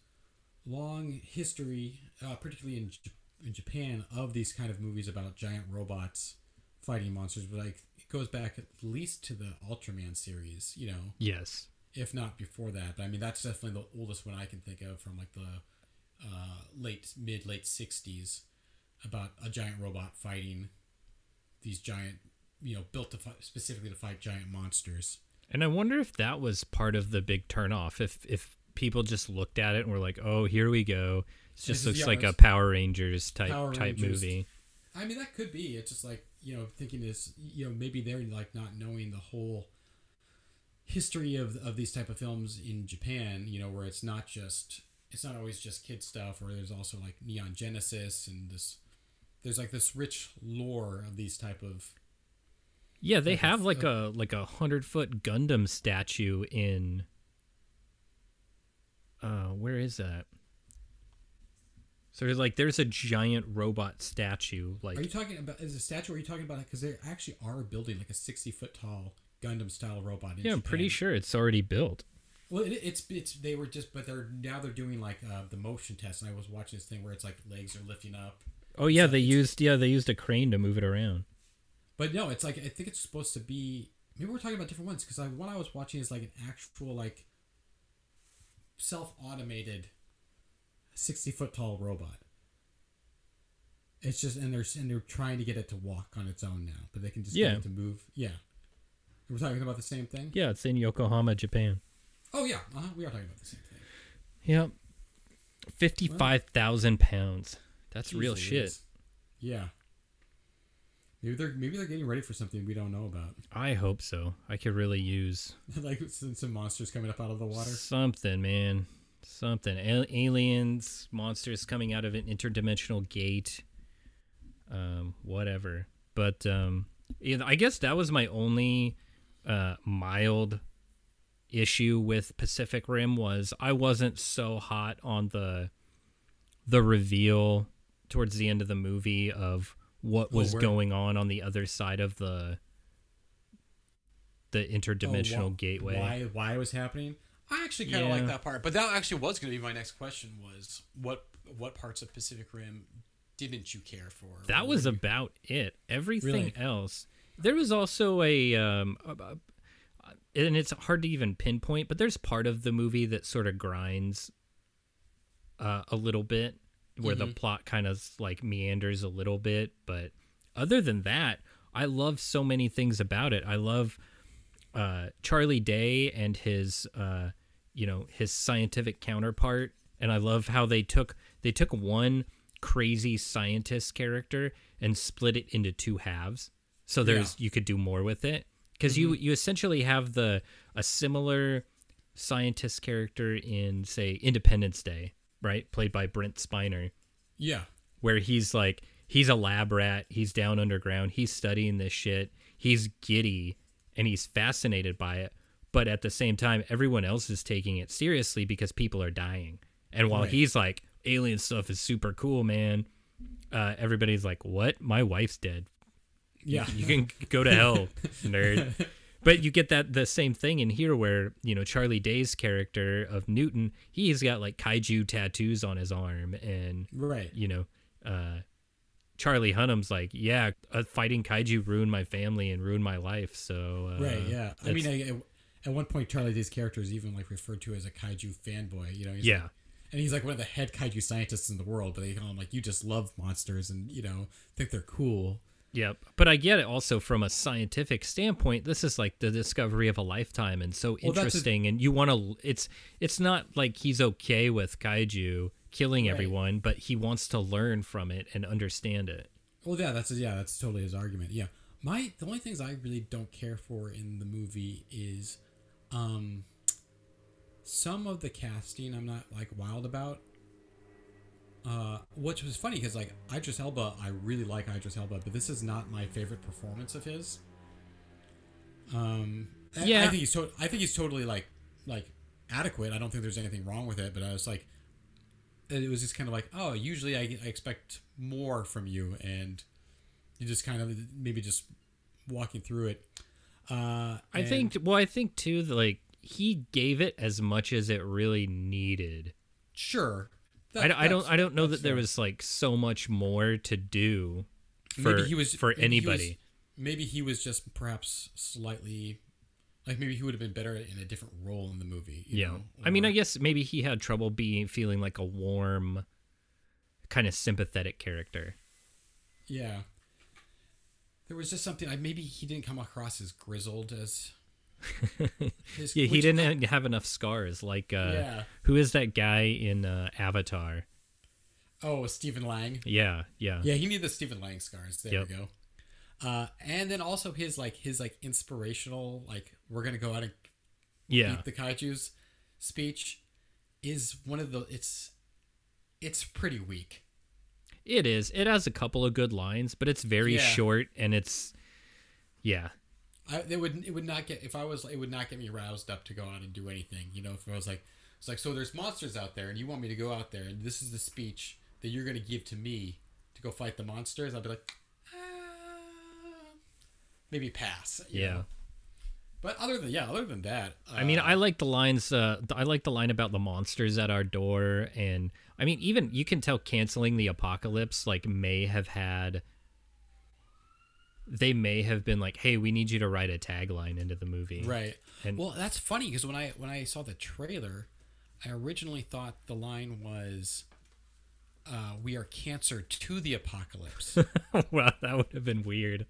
long history, uh, particularly in, J- in Japan, of these kind of movies about giant robots fighting monsters. But like, it goes back at least to the Ultraman series, you know, Yes. if not before that. But I mean, that's definitely the oldest one I can think of from like the uh, late, mid, late '60s about a giant robot fighting these giant, you know, built to fight, specifically to fight giant monsters. And I wonder if that was part of the big turnoff. If if people just looked at it and were like, "Oh, here we go." It just This is- looks yeah, like a Power Rangers type Power type Rangers. movie. I mean, that could be. It's just like you know, thinking this. You know, maybe they're like not knowing the whole history of of these type of films in Japan. You know, where it's not just it's not always just kid stuff, or there's also like Neon Genesis and this. There's like this rich lore of these type of. Yeah, they have like a like a hundred foot Gundam statue in. Uh, where is that? So there's like there's a giant robot statue like Are you talking about is a statue? Are you talking about it? because they actually are building like a sixty foot tall Gundam style robot? In yeah I'm pretty sure it's already built. Well, it, it's it's they were just, but they're now they're doing like uh, the motion test, and I was watching this thing where it's like legs are lifting up. Oh yeah, So they used yeah they used a crane to move it around. But no, it's like I think it's supposed to be. Maybe we're talking about different ones because I, one I was watching is like an actual like self automated sixty foot tall robot. It's just and they're and they're trying to get it to walk on its own now, but they can just Yeah. get it to move. Yeah, We're talking about the same thing. Yeah, it's in Yokohama, Japan. Oh yeah, uh-huh. we are talking about the same thing. Yep. Fifty-five thousand pounds. That's real Jeez shit. Louise. Yeah. Maybe they're maybe they're getting ready for something we don't know about, I hope so. I could really use [LAUGHS] like some, some monsters coming up out of the water. something, man. Something. A- aliens, monsters coming out of an interdimensional gate. Um, whatever. But um, yeah, I guess that was my only uh, mild issue with Pacific Rim was I wasn't so hot on the the reveal towards the end of the movie of what Oh, was where- going on on the other side of the the interdimensional Oh, wh- gateway. Why why it was happening? I actually kind of Yeah. like that part, but that actually was going to be my next question: was what what parts of Pacific Rim didn't you care for? That was you- about it. Everything Really? else. There was also a, um, a- a- and it's hard to even pinpoint, but there's part of the movie that sort of grinds uh, a little bit, where Mm-hmm. the plot kind of like meanders a little bit. But other than that, I love so many things about it. I love uh, Charlie Day and his, uh, you know, his scientific counterpart, and I love how they took they took one crazy scientist character and split it into two halves. So there's you could do more with it because you you essentially have the a similar scientist character in say Independence Day, right, played by Brent Spiner. Yeah, where he's like he's a lab rat. He's down underground. He's studying this shit. He's giddy and he's fascinated by it. But at the same time everyone else is taking it seriously because people are dying. And while Right. he's like alien stuff is super cool man uh, everybody's like what? My wife's dead. Yeah, you can go to hell nerd [LAUGHS] but you get that the same thing in here where you know charlie day's character of newton he's got like kaiju tattoos on his arm and right. you know, uh, Charlie Hunnam's like, yeah, uh, fighting kaiju ruined my family and ruined my life. So uh, Right, yeah. I mean, I, at one point, Charlie Day's character is even like referred to as a kaiju fanboy. You know, he's Yeah. like- and he's like one of the head kaiju scientists in the world. But they call him like, you just love monsters and you know think they're cool. Yep. But I get it also from a scientific standpoint. This is like the discovery of a lifetime and so Well, that's a- interesting. and you want to, it's, it's not like he's okay with kaiju killing Right. everyone, but he wants to learn from it and understand it. Well, yeah, that's yeah, that's totally his argument. Yeah, my the only things I really don't care for in the movie is, um, some of the casting I'm not like wild about. Uh, which was funny because like Idris Elba, I really like Idris Elba, but this is not my favorite performance of his. Um, I- I Yeah. think he's to- I think he's totally like like adequate. I don't think there's anything wrong with it, but I was like, it was just kind of like, oh, usually I, I expect more from you, and you just kind of maybe just walking through it. Uh, I and- think, well, I think too, that like he gave it as much as it really needed. sure. I, I don't I don't know that there was like so much more to do for maybe he was for maybe he was- anybody. maybe he was just perhaps slightly like maybe he would have been better in a different role in the movie. you yeah. know, I mean, I guess maybe he had trouble being feeling like a warm kind of sympathetic character. yeah. There was just something. Like maybe he didn't come across as grizzled as. His, Yeah, he didn't have enough scars like uh Yeah. who is that guy in uh, Avatar? Oh, Stephen Lang. Yeah, yeah. Yeah, he needed the Stephen Lang scars. There Yep. we go. Uh, and then also his like his like inspirational like we're gonna go out and Yeah. beat the kaiju's speech is one of the it's it's pretty weak. It is. It has a couple of good lines, but it's very Yeah. short and it's yeah. I it would it would not get if I was it would not get me roused up to go out and do anything. You know, if I was like it's like so there's monsters out there and you want me to go out there and this is the speech that you're gonna give to me to go fight the monsters. I'd be like, ah, maybe pass. Yeah. know? But other than yeah, other than that, I mean, uh, I like the lines. Uh, I like the line about the monsters at our door, and I mean, even you can tell canceling the apocalypse like may have had. They may have been like, "Hey, we need you to write a tagline into the movie." Right. And- well, that's funny because when I when I saw the trailer, I originally thought the line was, uh, "We are cancer to the apocalypse," [LAUGHS] well, that would have been weird.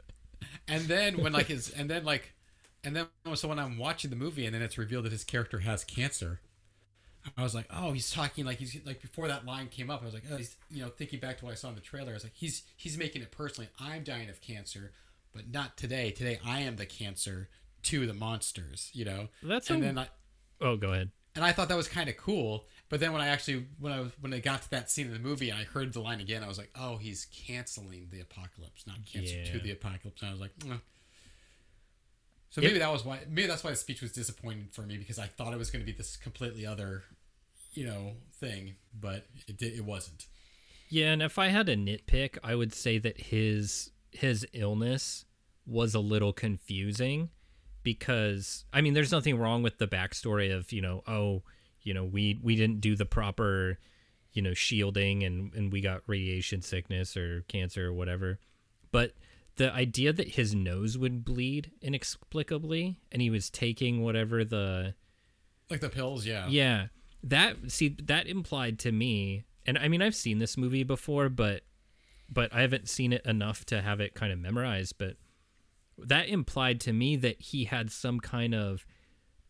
and then when like his and then like, And then so when I'm watching the movie and then it's revealed that his character has cancer, I was like, oh, he's talking like he's like before that line came up. I was like, oh, he's you know thinking back to what I saw in the trailer. I was like, he's he's making it personally. I'm dying of cancer, but not today. Today I am the cancer to the monsters. You know. That's and a- then I Oh, go ahead. and I thought that was kind of cool. But then when I actually when I was when I got to that scene in the movie and I heard the line again, I was like, oh, he's canceling the apocalypse, not cancer to the apocalypse. And I was like, so Yep. maybe that was why maybe that's why the speech was disappointing for me because I thought it was going to be this completely other, you know, thing, but it did, it wasn't. Yeah, and if I had a nitpick, I would say that his his illness was a little confusing because I mean, there's nothing wrong with the backstory of you know, oh, you know, we we didn't do the proper, you know, shielding and and we got radiation sickness or cancer or whatever, but the idea that his nose would bleed inexplicably and he was taking whatever the Like the pills, yeah. yeah. That see that implied to me and I mean I've seen this movie before but but I haven't seen it enough to have it kind of memorized but that implied to me that he had some kind of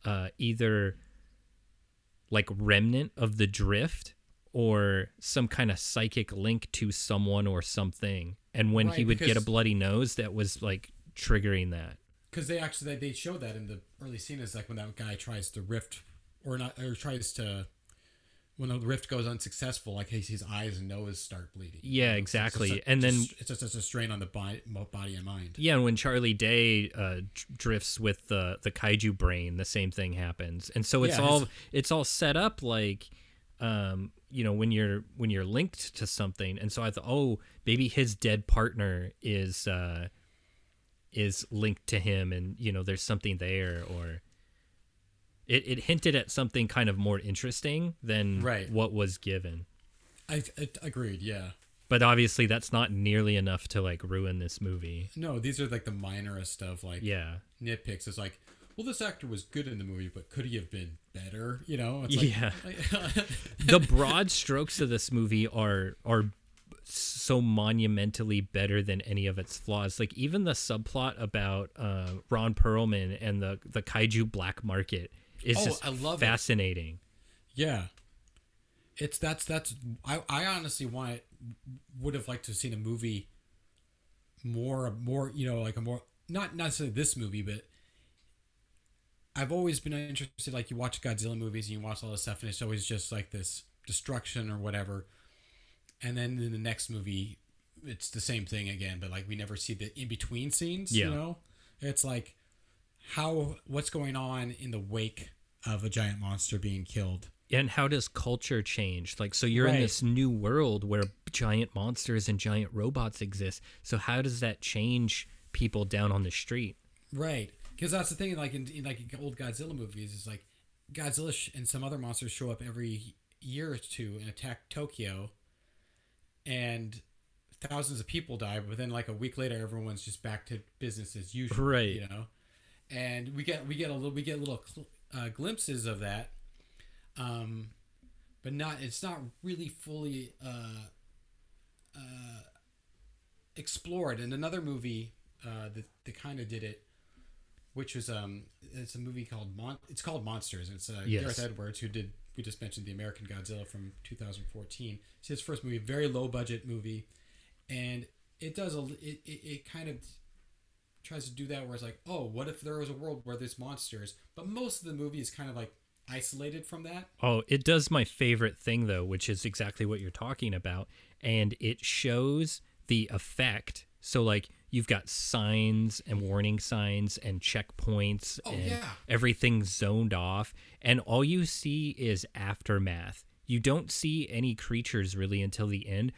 uh either like remnant of the drift or some kind of psychic link to someone or something. And when he Right, would get a bloody nose that was like triggering that. Because they actually they, they showed that in the early scene is like when that guy tries to rift or not or tries to when the rift goes unsuccessful like his, his eyes and nose start bleeding Yeah, You know, it's exactly. a- And then- it's just, it's a strain on the body, body and mind Yeah, and when Charlie Day uh, drifts with the the kaiju brain, the same thing happens. And so it's Yeah, all it's all set up like, um, you know, when you're when you're linked to something. And so I thought, oh, maybe his dead partner is uh, is linked to him, and you know, there's something there, or it it hinted at something kind of more interesting than Right. what was given. I, I agreed yeah But obviously, that's not nearly enough to like ruin this movie. no these are like the minorest of like Yeah. nitpicks it's like well this actor was good in the movie but could he have been better you know it's like, Yeah. [LAUGHS] like- [LAUGHS] the broad strokes of this movie are are so monumentally better than any of its flaws. Like even the subplot about uh, Ron Perlman and the the kaiju black market is Oh, just I love it. fascinating. Yeah. It's that's that's I, I honestly want would have liked to have seen a movie more more you know like a more not not necessarily this movie but I've always been interested like you watch Godzilla movies and you watch all this stuff and it's always just like this destruction or whatever and then in the next movie it's the same thing again but like we never see the in between scenes Yeah. you know it's like how what's going on in the wake of a giant monster being killed And how does culture change? Like, so you're in this new world where giant monsters and giant robots exist. So how does that change people down on the street? Right, because that's the thing. Like in, in like old Godzilla movies, is like Godzilla sh- and some other monsters show up every year or two and attack Tokyo, and thousands of people die. But then like a week later, everyone's just back to business as usual. Right. You know, and we get we get a little we get a little uh, glimpses of that, um, but not it's not really fully uh, uh, explored. And another movie uh, that that kind of did it which was um it's a movie called Mon- it's called Monsters. It's uh, Yes. Gareth Edwards who did we just mentioned the American Godzilla from 2014. It's his first movie, very low budget movie, and it does a it, it, it kind of tries to do that where it's like oh what if there was a world where there's monsters, but most of the movie is kind of like isolated from that. Oh, it does my favorite thing though, which is exactly what you're talking about, and it shows the effect. So like you've got signs and warning signs and checkpoints Oh, and yeah. everything zoned off and all you see is aftermath. You don't see any creatures really until the end,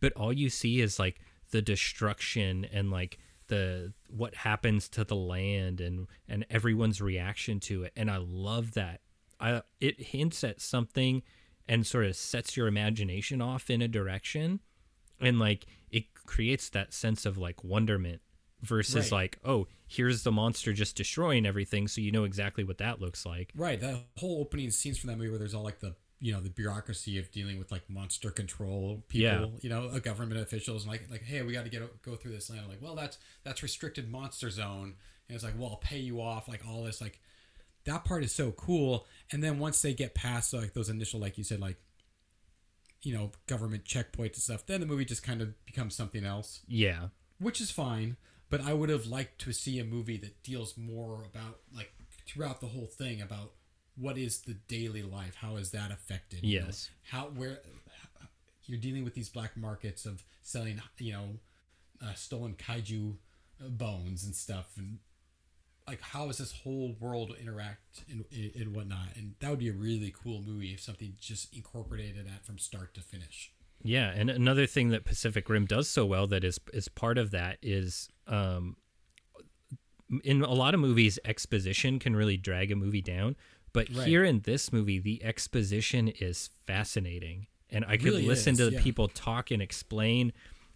but all you see is like the destruction and like the what happens to the land and and everyone's reaction to it and I love that. I it hints at something and sort of sets your imagination off in a direction and like it creates that sense of like wonderment versus Right. like oh here's the monster just destroying everything so you know exactly what that looks like Right, the whole opening scenes from that movie where there's all like the you know the bureaucracy of dealing with like monster control people Yeah. you know government officials and like like hey we got to get go through this land I'm like well that's that's restricted monster zone and it's like well i'll pay you off like all this like that part is so cool and then once they get past like those initial like you said like you know government checkpoints and stuff then the movie just kind of becomes something else Yeah. which is fine. But I would have liked to see a movie that deals more about like throughout the whole thing about what is the daily life, how is that affected? you know? Yes. how where you're dealing with these black markets of selling, you know, uh, stolen kaiju bones and stuff, and like how is this whole world interact and, and whatnot? And that would be a really cool movie if something just incorporated that from start to finish. Yeah, and another thing that Pacific Rim does so well that is is part of that is um in a lot of movies exposition can really drag a movie down, but Right. here in this movie the exposition is fascinating. And I could Really listen is, to yeah. people talk and explain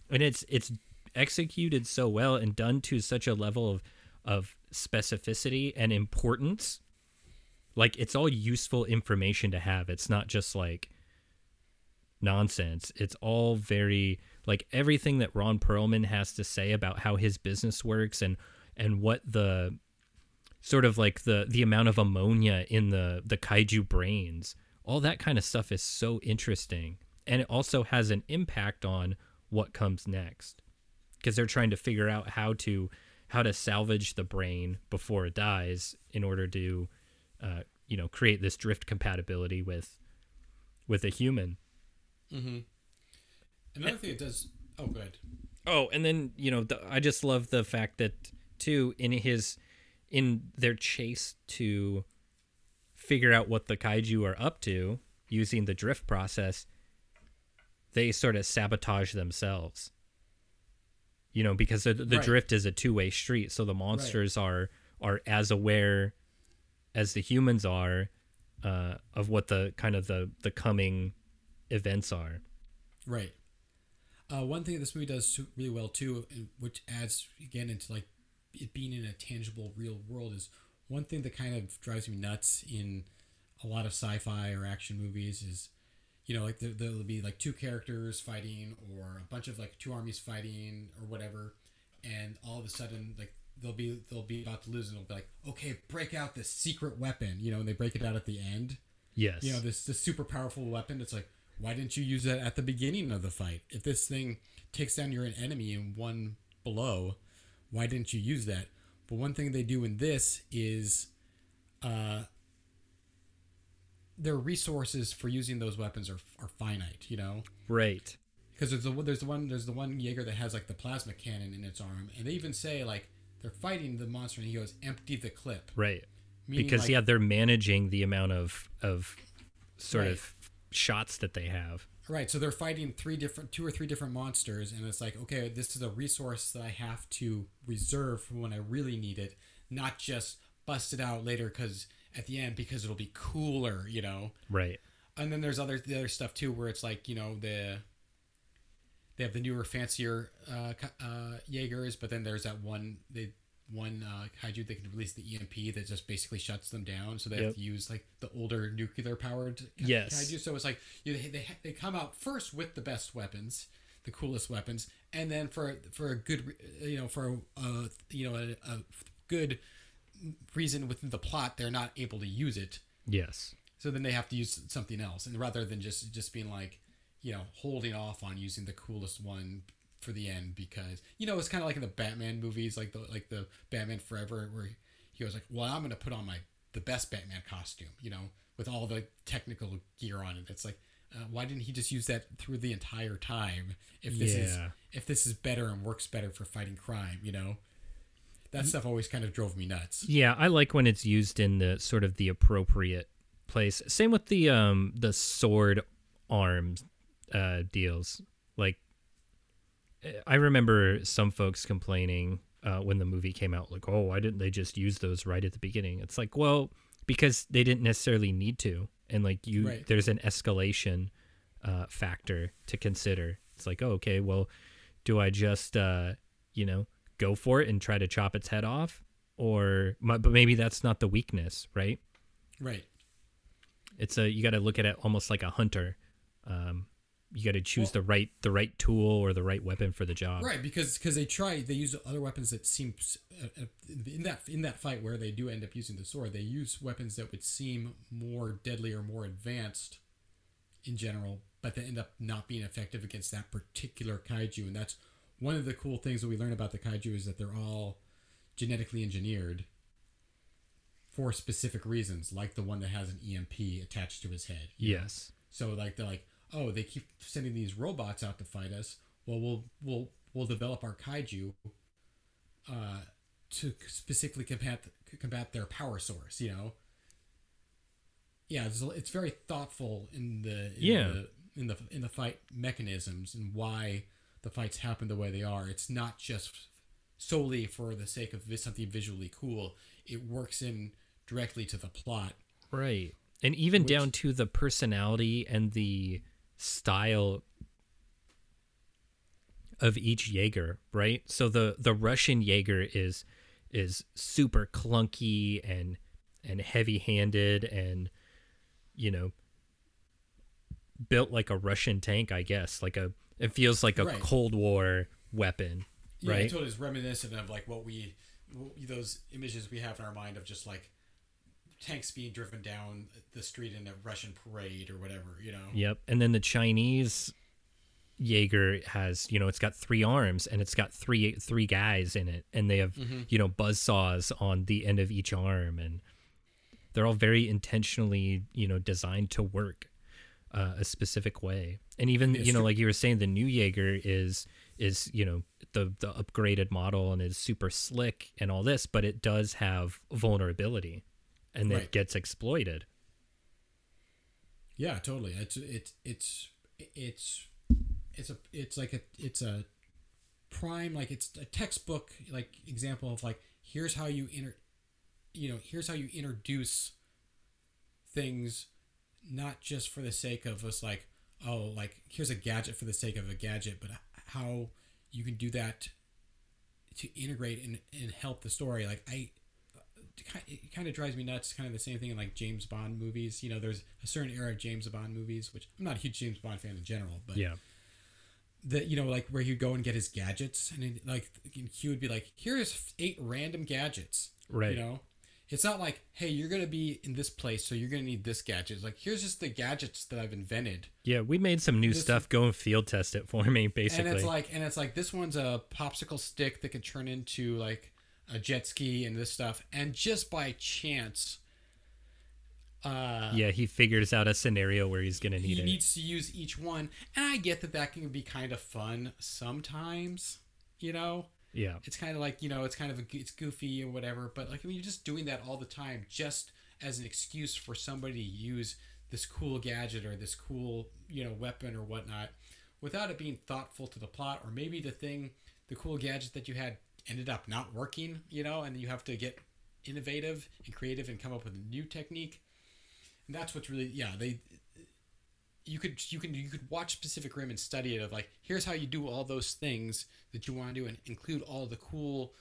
and it's it's executed so well and done to such a level of of specificity and importance. Like it's all useful information to have. It's not just like nonsense. It's all very like everything that Ron Perlman has to say about how his business works and and what the sort of like the the amount of ammonia in the the kaiju brains. All that kind of stuff is so interesting and it also has an impact on what comes next because they're trying to figure out how to how to salvage the brain before it dies in order to uh, you know create this drift compatibility with with a human mm-hmm. Another thing it does. Oh, good. Oh, and then you know, the, I just love the fact that too in his in their chase to figure out what the kaiju are up to using the drift process, they sort of sabotage themselves. You know, because the, the Right. drift is a two way street, so the monsters are are as aware as the humans are uh, of what the kind of the the coming events are. Right. Uh, one thing this movie does really well too, which adds again into like it being in a tangible, real world, is one thing that kind of drives me nuts in a lot of sci-fi or action movies is, you know, like there, there'll be like two characters fighting or a bunch of like two armies fighting or whatever, and all of a sudden like they'll be they'll be about to lose and they'll be like, okay, break out this secret weapon, you know, and they break it out at the end. Yes. you know this this super powerful weapon it's like why didn't you use that at the beginning of the fight? If this thing takes down your enemy in one blow why didn't you use that but one thing they do in this is uh their resources for using those weapons are, are finite you know right. because there's the one- there's the one there's the one Jaeger that has like the plasma cannon in its arm and they even say like they're fighting the monster and he goes empty the clip Right. Meaning, because like- yeah, they're managing the amount of of sort Right. of shots that they have. Right, so they're fighting three different, two or three different monsters, and it's like, okay, this is a resource that I have to reserve for when I really need it, not just bust it out later because at the end because it'll be cooler, you know. Right. And then there's other the other stuff too, where it's like, you know, the they have the newer, fancier uh, uh, Jaegers, but then there's that one they one uh, kaiju that can release the EMP that just basically shuts them down, so they Yep. have to use like the older nuclear powered Yes. kaiju. So it's like you they, they they come out first with the best weapons, the coolest weapons, and then for for a good you know for a you know a, a good reason within the plot they're not able to use it Yes. so then they have to use something else and rather than just just being like you know holding off on using the coolest one for the end because you know it's kind of like in the batman movies like the like the batman forever where he was like well i'm gonna put on my the best batman costume you know with all the technical gear on it. It's like uh, why didn't he just use that through the entire time if this is if this is better and works better for fighting crime you know? That stuff always kind of drove me nuts. Yeah, I like when it's used in the sort of the appropriate place. Same with the um the sword arms uh deals. Like I remember some folks complaining uh, when the movie came out, like, "Oh, why didn't they just use those right at the beginning?" It's like, well, because they didn't necessarily need to, and like you, Right. there's an escalation uh, factor to consider. It's like, oh, okay, well, do I just, uh, you know, go for it and try to chop its head off, or but maybe that's not the weakness, right? right It's a you got to look at it almost like a hunter. Um, you got to choose the right the right tool or the right weapon for the job. Right, because because they try they use other weapons that seem uh, uh, in that in that fight where they do end up using the sword. They use weapons that would seem more deadly or more advanced in general, but they end up not being effective against that particular kaiju. And that's one of the cool things that we learn about the kaiju is that they're all genetically engineered for specific reasons, like the one that has an EMP attached to his head. you know? Yes. So like they're like, oh, they keep sending these robots out to fight us. Well, we'll we'll we'll develop our kaiju uh, to specifically combat combat their power source. You know. Yeah, it's, it's very thoughtful in the in Yeah. the, in the in the fight mechanisms and why the fights happen the way they are. It's not just solely for the sake of something visually cool. It works in directly to the plot. Right. And even down to the personality and the style of each Jaeger, right? So the the Russian Jaeger is is super clunky and and heavy-handed and you know built like a Russian tank, I guess. Like a it feels like a Right. Cold War weapon, Yeah, right? it totally is reminiscent of like what we, those images we have in our mind of just like tanks being driven down the street in a Russian parade or whatever, you know. Yep. And then the Chinese Jaeger has, you know, it's got three arms and it's got three three guys in it, and they have, you know, buzz saws on the end of each arm, and they're all very intentionally, you know, designed to work uh, a specific way. And even, It's you know, true. like you were saying, the new Jaeger is is you know the the upgraded model and is super slick and all this, but it does have vulnerability, and Right. it gets exploited. Yeah, totally. It's it's it's it's it's a it's like a it's a prime like it's a textbook like example of like here's how you inter you know here's how you introduce things not just for the sake of us like oh like here's a gadget for the sake of a gadget but how you can do that to integrate and, and help the story like i it kind of drives me nuts kind of the same thing in like james bond movies you know there's a certain era of james bond movies which i'm not a huge james bond fan in general but Yeah. that you know like where he'd go and get his gadgets and it, like he would be like here's eight random gadgets Right. you know it's not like hey you're gonna be in this place so you're gonna need this gadget it's like here's just the gadgets that i've invented Yeah, we made some new This- stuff. Go and field test it for me, basically. and it's like and it's like this one's a popsicle stick that can turn into like a jet ski and this stuff and just by chance uh yeah, he figures out a scenario where he's gonna need he it. He needs to use each one and i get that that can be kind of fun sometimes you know yeah, it's kind of like you know it's kind of a, it's goofy or whatever but like I mean you're just doing that all the time just as an excuse for somebody to use this cool gadget or this cool you know weapon or whatnot without it being thoughtful to the plot or maybe the thing the cool gadget that you had ended up not working you know and you have to get innovative and creative and come up with a new technique. And that's what's really yeah they you could you can you could watch Pacific Rim and study it of like here's how you do all those things that you want to do and include all the cool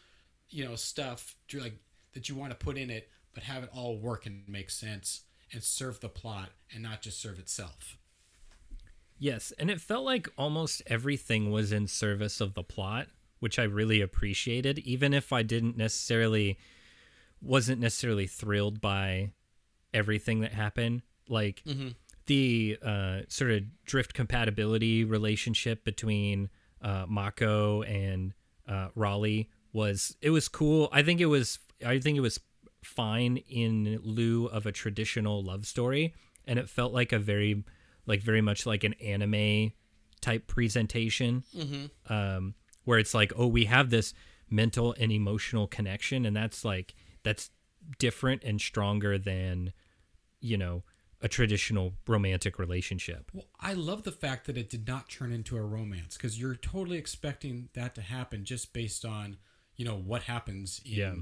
you know stuff like that you want to put in it but have it all work and make sense and serve the plot and not just serve itself. Yes, and it felt like almost everything was in service of the plot, which I really appreciated, even if I didn't necessarily wasn't necessarily thrilled by everything that happened. Like the uh, sort of drift compatibility relationship between uh, Mako and uh, Raleigh was it was cool. I think it was I think it was fine in lieu of a traditional love story, and it felt like a very like very much like an anime type presentation, um, where it's like oh we have this mental and emotional connection, and that's like that's different and stronger than you know a traditional romantic relationship. well I love the fact that it did not turn into a romance because you're totally expecting that to happen just based on you know what happens in Yeah.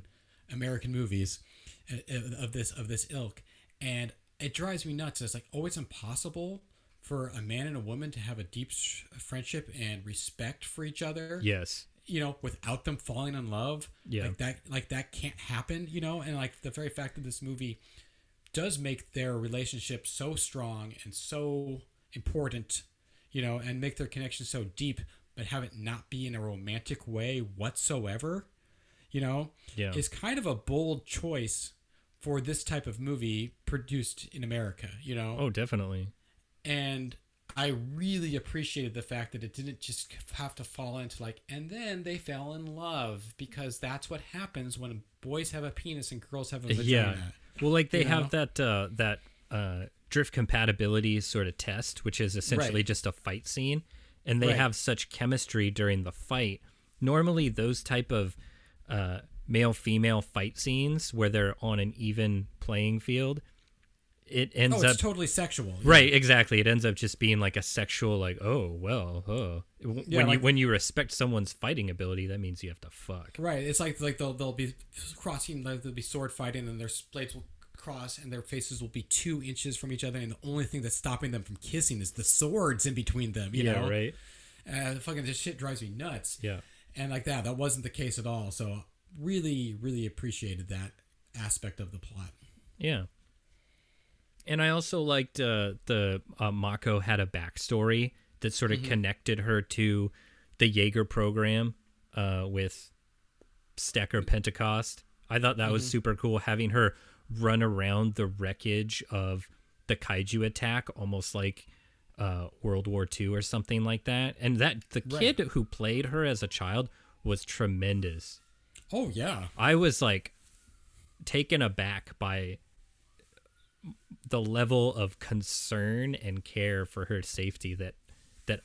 American movies uh, uh, of this of this ilk and it drives me nuts it's like oh it's impossible for a man and a woman to have a deep s- friendship and respect for each other Yes. you know without them falling in love Yeah. like that like that can't happen you know and like the very fact that this movie does make their relationship so strong and so important, you know, and make their connection so deep, but have it not be in a romantic way whatsoever, you know, Yeah. is kind of a bold choice for this type of movie produced in America, you know Oh, definitely. And I really appreciated the fact that it didn't just have to fall into like, and then they fell in love because that's what happens when boys have a penis and girls have a vagina. Yeah. Well, like they You have that uh, that uh, drift compatibility sort of test, which is essentially Right. just a fight scene, and they Right. have such chemistry during the fight. Normally, those type of uh, male female fight scenes where they're on an even playing field, it ends Oh, up totally sexual. Right, exactly. It ends up just being like a sexual, like, oh well, oh. W- Yeah, when you when you respect someone's fighting ability, that means you have to fuck. Right. It's like like they'll they'll be crossing like they'll be sword fighting and their blades will cross and their faces will be two inches from each other and the only thing that's stopping them from kissing is the swords in between them. You yeah, know. right. Uh, fucking this shit drives me nuts. Yeah. And like that, that wasn't the case at all. So really, really appreciated that aspect of the plot. Yeah. And I also liked uh, the uh, Mako had a backstory that sort of connected her to the Jaeger program uh, with Stacker Pentecost. I thought that was super cool having her run around the wreckage of the kaiju attack, almost like uh, World War II or something like that. And that the Right. kid who played her as a child was tremendous. Oh yeah. I was like taken aback by the level of concern and care for her safety that that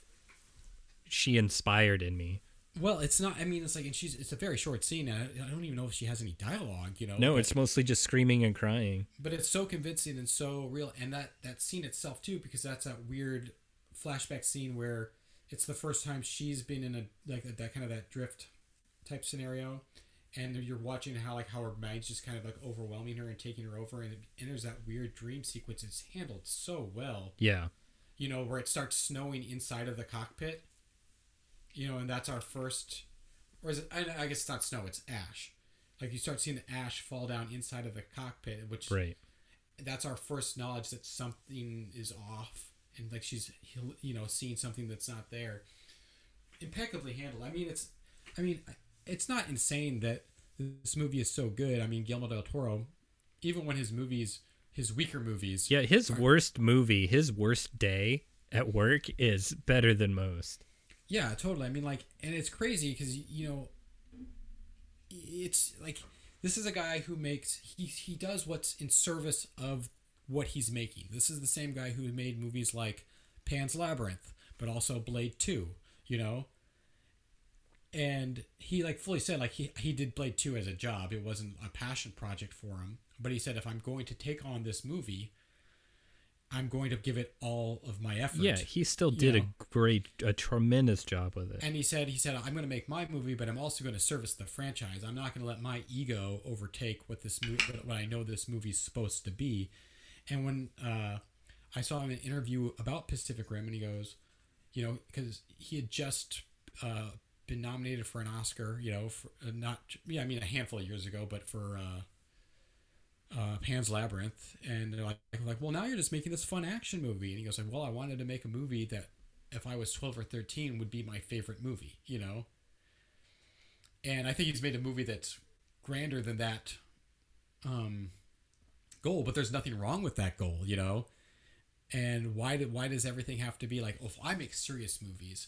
she inspired in me. Well, it's not. I mean, it's like, and she's. It's a very short scene. And I, I don't even know if she has any dialogue. You know. No, but, it's mostly just screaming and crying. But it's so convincing and so real, and that that scene itself too, because that's that weird flashback scene where it's the first time she's been in a like that, that kind of that drift type scenario, and you're watching how like how her mind's just kind of like overwhelming her and taking her over, and, and there's that weird dream sequence. It's handled so well. Yeah. you know, where it starts snowing inside of the cockpit. You know, and that's our first, or is it? I, I guess it's not snow; it's ash. Like you start seeing the ash fall down inside of the cockpit, which Right. that's our first knowledge that something is off, and like she's you know seeing something that's not there. Impeccably handled. I mean, it's, I mean, it's not insane that this movie is so good. I mean, Guillermo del Toro, even when his movies, his weaker movies, Yeah, his worst movie, his worst day at work is better than most. Yeah, totally. I mean, like, and it's crazy because you know, it's like this is a guy who makes he he does what's in service of what he's making. This is the same guy who made movies like Pan's Labyrinth, but also Blade Two. You know, and he like fully said like he he did Blade Two as a job. It wasn't a passion project for him, but he said if I'm going to take on this movie. I'm going to give it all of my effort. Yeah, he still you did know. a great, a tremendous job with it. And he said, he said, I'm going to make my movie, but I'm also going to service the franchise. I'm not going to let my ego overtake what this movie, what I know this movie's supposed to be. And when uh, I saw him in an interview about Pacific Rim, and he goes, you know, because he had just uh, been nominated for an Oscar, you know, for uh, not, yeah, I mean, a handful of years ago, but for uh, uh, Pan's Labyrinth, and they're like, like, well, now you're just making this fun action movie, and he goes like, well, I wanted to make a movie that if I was 12 or 13 would be my favorite movie, you know? And I think he's made a movie that's grander than that um, goal, but there's nothing wrong with that goal, you know? And why did why does everything have to be like, oh, if I make serious movies,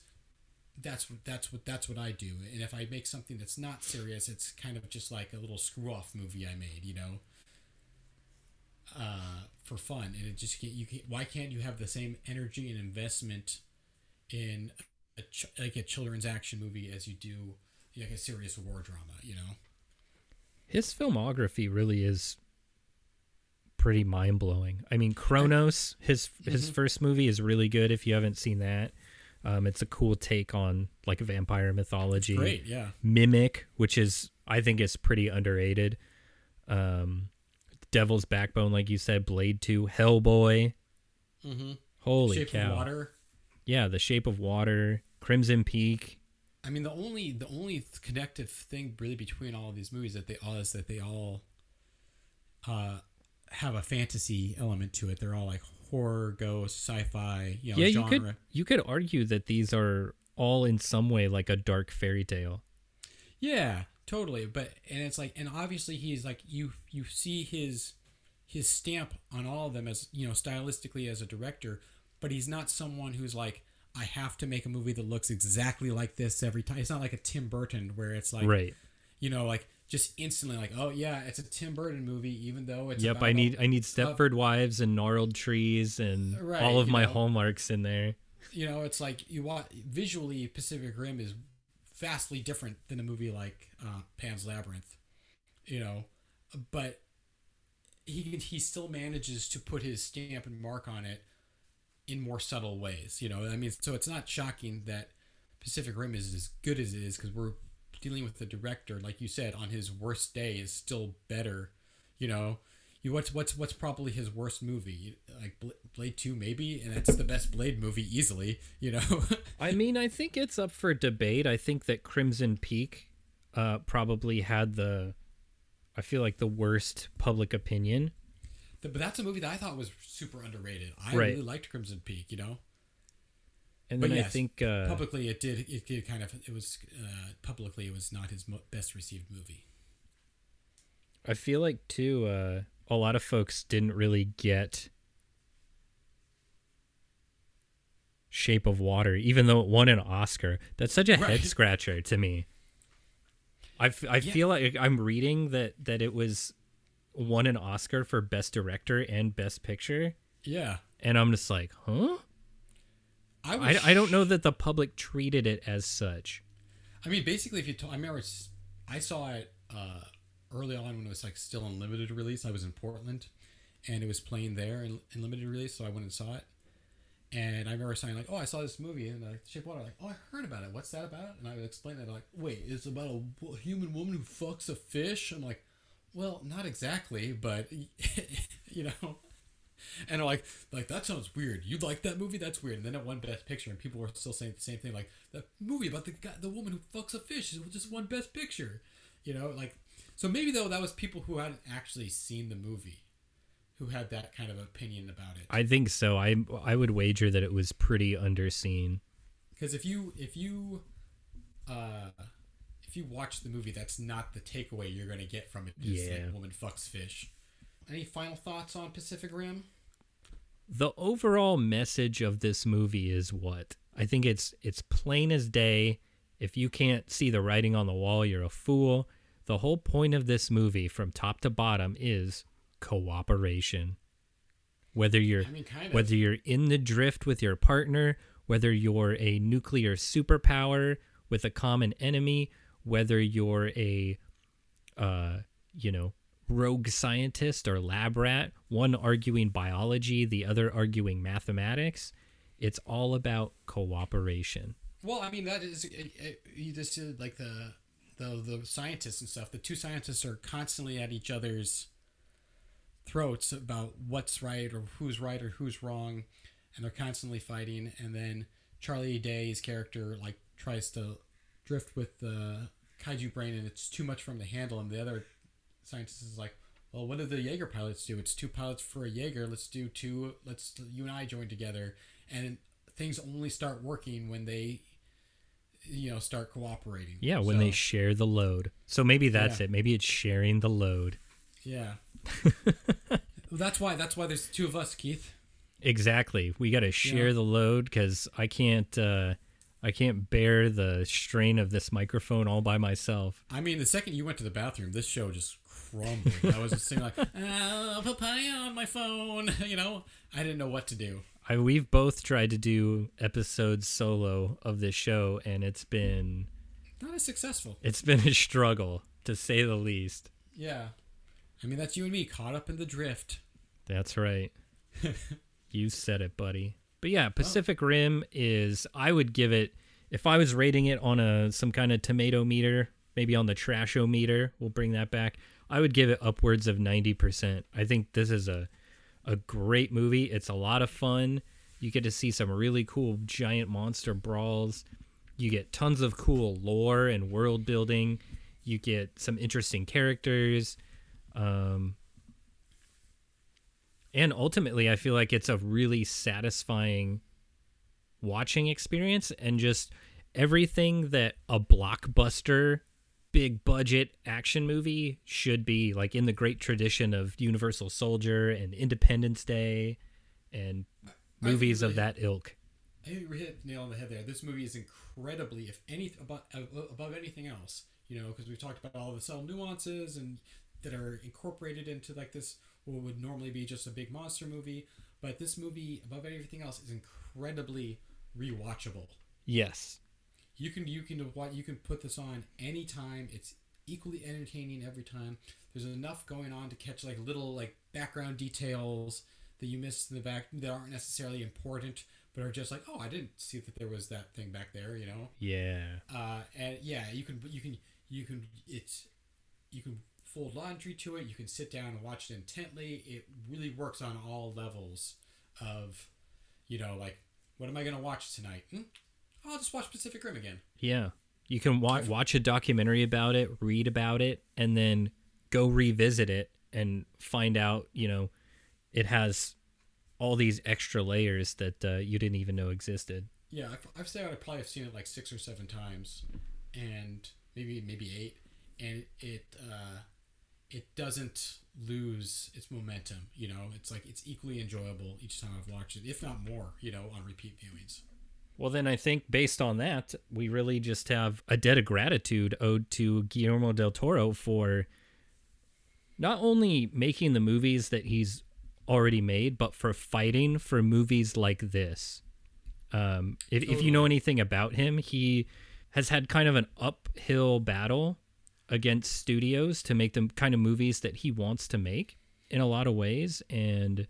that's what that's what that's what I do. And if I make something that's not serious, it's kind of just like a little screw off movie I made, you know? Uh, for fun, and it just can't, you can why can't you have the same energy and investment in a ch- like a children's action movie as you do like a serious war drama, you know? His filmography really is pretty mind blowing. I mean, Kronos, his his first movie is really good. If you haven't seen that, um, it's a cool take on like vampire mythology. Great, yeah. Mimic, which is I think is pretty underrated. Um, Devil's Backbone, like you said, Blade Two, Hellboy. Mm-hmm. Holy Shape cow! of Water. Yeah, The Shape of Water, Crimson Peak. I mean, the only the only connective thing really between all of these movies that they all is that they all uh, have a fantasy element to it. They're all like horror, ghost, sci-fi, you know, yeah, genre. you could you could argue that these are all in some way like a dark fairy tale. Yeah, totally. But and it's like, and obviously he's like you you see his his stamp on all of them as you know stylistically as a director, but he's not someone who's like I have to make a movie that looks exactly like this every time. It's not like a Tim Burton where it's like right. you know like just instantly like oh yeah it's a Tim Burton movie even though it's Yep, I a- need I need Stepford Wives and gnarled trees and Right, all of my know. hallmarks in there. you know it's like you want visually Pacific Rim is vastly different than a movie like uh, Pan's Labyrinth, you know, but he he still manages to put his stamp and mark on it in more subtle ways, you know. I mean, so it's not shocking that Pacific Rim is as good as it is because we're dealing with the director, like you said, on his worst day is still better, you know. You what's what's what's probably his worst movie? Like Blade Two, maybe, and it's the best Blade movie easily, [LAUGHS] you know. I mean, I think it's up for debate. I think that Crimson Peak uh, probably had the, I feel like the worst public opinion. but that's a movie that I thought was super underrated. I Right. really liked Crimson Peak, you know. And then I think uh, publicly it did it did kind of it was uh, publicly it was not his mo- best received movie. I feel like too uh, a lot of folks didn't really get Shape of Water, even though it won an Oscar. That's such a Right. head scratcher to me. I, f- I Yeah. feel like I'm reading that that it was won an Oscar for Best Director and Best Picture, Yeah, and I'm just like, huh? I I, was, I don't know that the public treated it as such. I mean, basically, if you, I remember, I saw it uh, early on when it was like still in limited release. I was in Portland, and it was playing there in, in limited release, so I went and saw it. And I remember saying like, "Oh, I saw this movie," and like, "Shape Water." Like, "Oh, I heard about it. What's that about?" And I would explain it like, "Wait, it's about a human woman who fucks a fish." I'm like, "Well, not exactly, but [LAUGHS] you know." And they're like, like that sounds weird. You like that movie? That's weird. And then it won Best Picture, and people were still saying the same thing. Like the movie about the guy, the woman who fucks a fish, is just won Best Picture. You know, like so maybe though that was people who hadn't actually seen the movie, who had that kind of opinion about it. I think so. I I would wager that it was pretty underseen. Because if you if you uh if you watch the movie, that's not the takeaway you're going to get from it. Just Yeah. like woman fucks fish. Any final thoughts on Pacific Rim? The overall message of this movie is what I think it's it's plain as day. If you can't see the writing on the wall, you're a fool. The whole point of this movie, from top to bottom, is cooperation. Whether you're I mean, kind of. whether you're in the drift with your partner, whether you're a nuclear superpower with a common enemy, whether you're a uh, you know, rogue scientist or lab rat, one arguing biology, the other arguing mathematics. It's all about cooperation. Well, I mean that is it, it, you just said like the the the scientists and stuff. The two scientists are constantly at each other's throats about what's right or who's right or who's wrong, and they're constantly fighting. And then Charlie Day's character like tries to drift with the kaiju brain, and it's too much for him to handle. And the other scientist is like, "Well, what do the Jaeger pilots do? It's two pilots for a Jaeger. Let's do two. Let's you and I join together." And things only start working when they you know start cooperating Yeah, when they share the load. So maybe that's Yeah. it. Maybe it's sharing the load. yeah [LAUGHS] that's why that's why there's two of us keith Exactly. We got to share Yeah. the load cuz I can't uh I can't bear the strain of this microphone all by myself. i mean the second you went to the bathroom this show just crumbled i was just saying like uh, papaya on my phone [LAUGHS] you know i didn't know what to do I we've both tried to do episodes solo of this show and it's been not as successful it's been a struggle to say the least. yeah i mean that's you and me caught up in the drift That's right. [LAUGHS] you said it, buddy. But yeah, Pacific Rim is I would give it if I was rating it on a some kind of tomato meter, maybe on the trasho meter, we'll bring that back. I would give it upwards of 90%. I think this is a a great movie. It's a lot of fun. You get to see some really cool giant monster brawls. You get tons of cool lore and world building. You get some interesting characters. Um, And ultimately, I feel like it's a really satisfying watching experience and just everything that a blockbuster big budget action movie should be like in the great tradition of Universal Soldier and Independence Day and movies of that ilk. I hit the nail on the head there. This movie is incredibly, if any, above, above anything else, you know, because we've talked about all the subtle nuances and that are incorporated into like this what would normally be just a big monster movie. But this movie, above everything else, is incredibly rewatchable. Yes. You can you can you can put this on anytime. It's equally entertaining every time. There's enough going on to catch like little like background details that you missed in the back that aren't necessarily important, but are just like, oh, I didn't see that there was that thing back there, you know. Yeah. Uh, and yeah, you can you can you can it's you can fold laundry to it. You can sit down and watch it intently. It really works on all levels of, you know, like what am I gonna watch tonight? Hmm? I'll just watch Pacific Rim again. Yeah. You can wa- watch a documentary about it, read about it, and then go revisit it and find out, you know, it has all these extra layers that uh, you didn't even know existed. Yeah, I've, I've said I probably have seen it like six or seven times, and maybe maybe eight, and it uh, it doesn't lose its momentum. You know, it's like it's equally enjoyable each time I've watched it, if not more. You know, on repeat viewings. Well, then I think based on that, we really just have a debt of gratitude owed to Guillermo del Toro for not only making the movies that he's already made, but for fighting for movies like this. Um, if, if you know anything about him, he has had kind of an uphill battle against studios to make the kind of movies that he wants to make in a lot of ways. And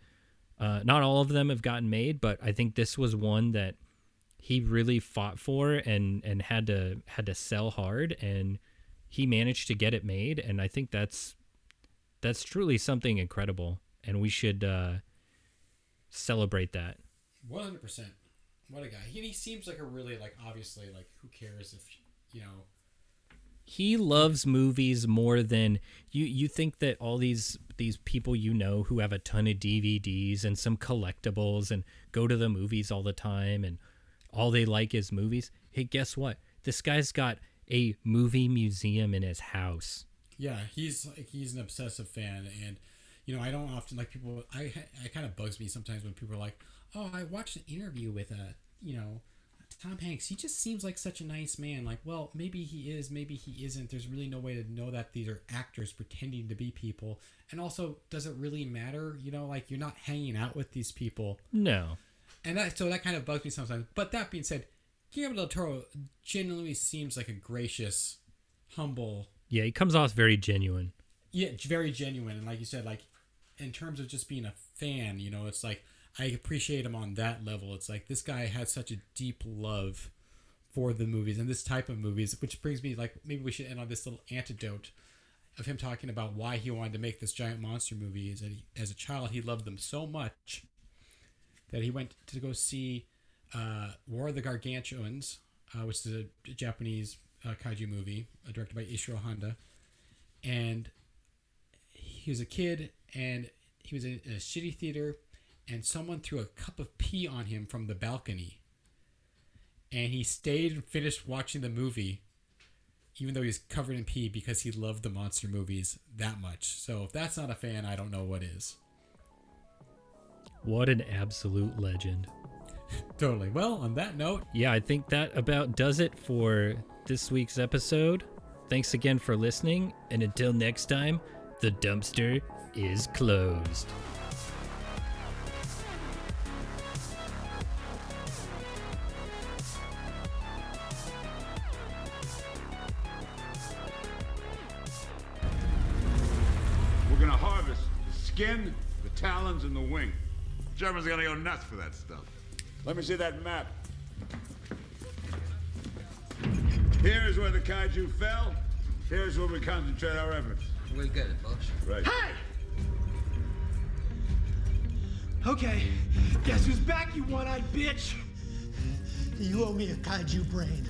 uh, not all of them have gotten made, but I think this was one that he really fought for and and had to had to sell hard and he managed to get it made and I think that's that's truly something incredible and we should uh celebrate that. One hundred percent. What a guy. He, he seems like a really like obviously like who cares if you know He loves movies more than you you think that all these these people you know who have a ton of DVDs and some collectibles and go to the movies all the time and all they like is movies. Hey, guess what? This guy's got a movie museum in his house. Yeah, he's like he's an obsessive fan, and you know I don't often like people. I I kind of bugs me sometimes when people are like, "Oh, I watched an interview with a you know Tom Hanks. He just seems like such a nice man." Like, well, maybe he is, maybe he isn't. There's really no way to know that these are actors pretending to be people. And also, does it really matter? You know, like you're not hanging out with these people, No. And that so that kind of bugs me sometimes. But that being said, Guillermo del Toro genuinely seems like a gracious, humble Yeah, he comes off very genuine. yeah very genuine and like you said like in terms of just being a fan you know it's like i appreciate him on that level it's like this guy has such a deep love for the movies and this type of movies which brings me like maybe we should end on this little antidote of him talking about why he wanted to make this giant monster movie is that he, as a child he loved them so much that he went to go see uh, war of the gargantuans uh, which is a japanese uh, kaiju movie uh, directed by ishiro honda. And he was a kid and he was in a shitty theater and someone threw a cup of pee on him from the balcony. And he stayed and finished watching the movie even though he's covered in pee because he loved the monster movies that much. So if that's not a fan i don't know what is What an absolute legend. [LAUGHS] totally well on that note Yeah, I think that about does it for this week's episode. Thanks again for listening, and until next time, the dumpster is closed. We're gonna harvest the skin, the talons, and the wing. Germans are gonna go nuts for that stuff. Let me see that map. Here's where the kaiju fell. Here's where we concentrate our efforts. We get it, boss. Right. Hey! Okay, guess who's back, you one-eyed bitch? You owe me a kaiju brain.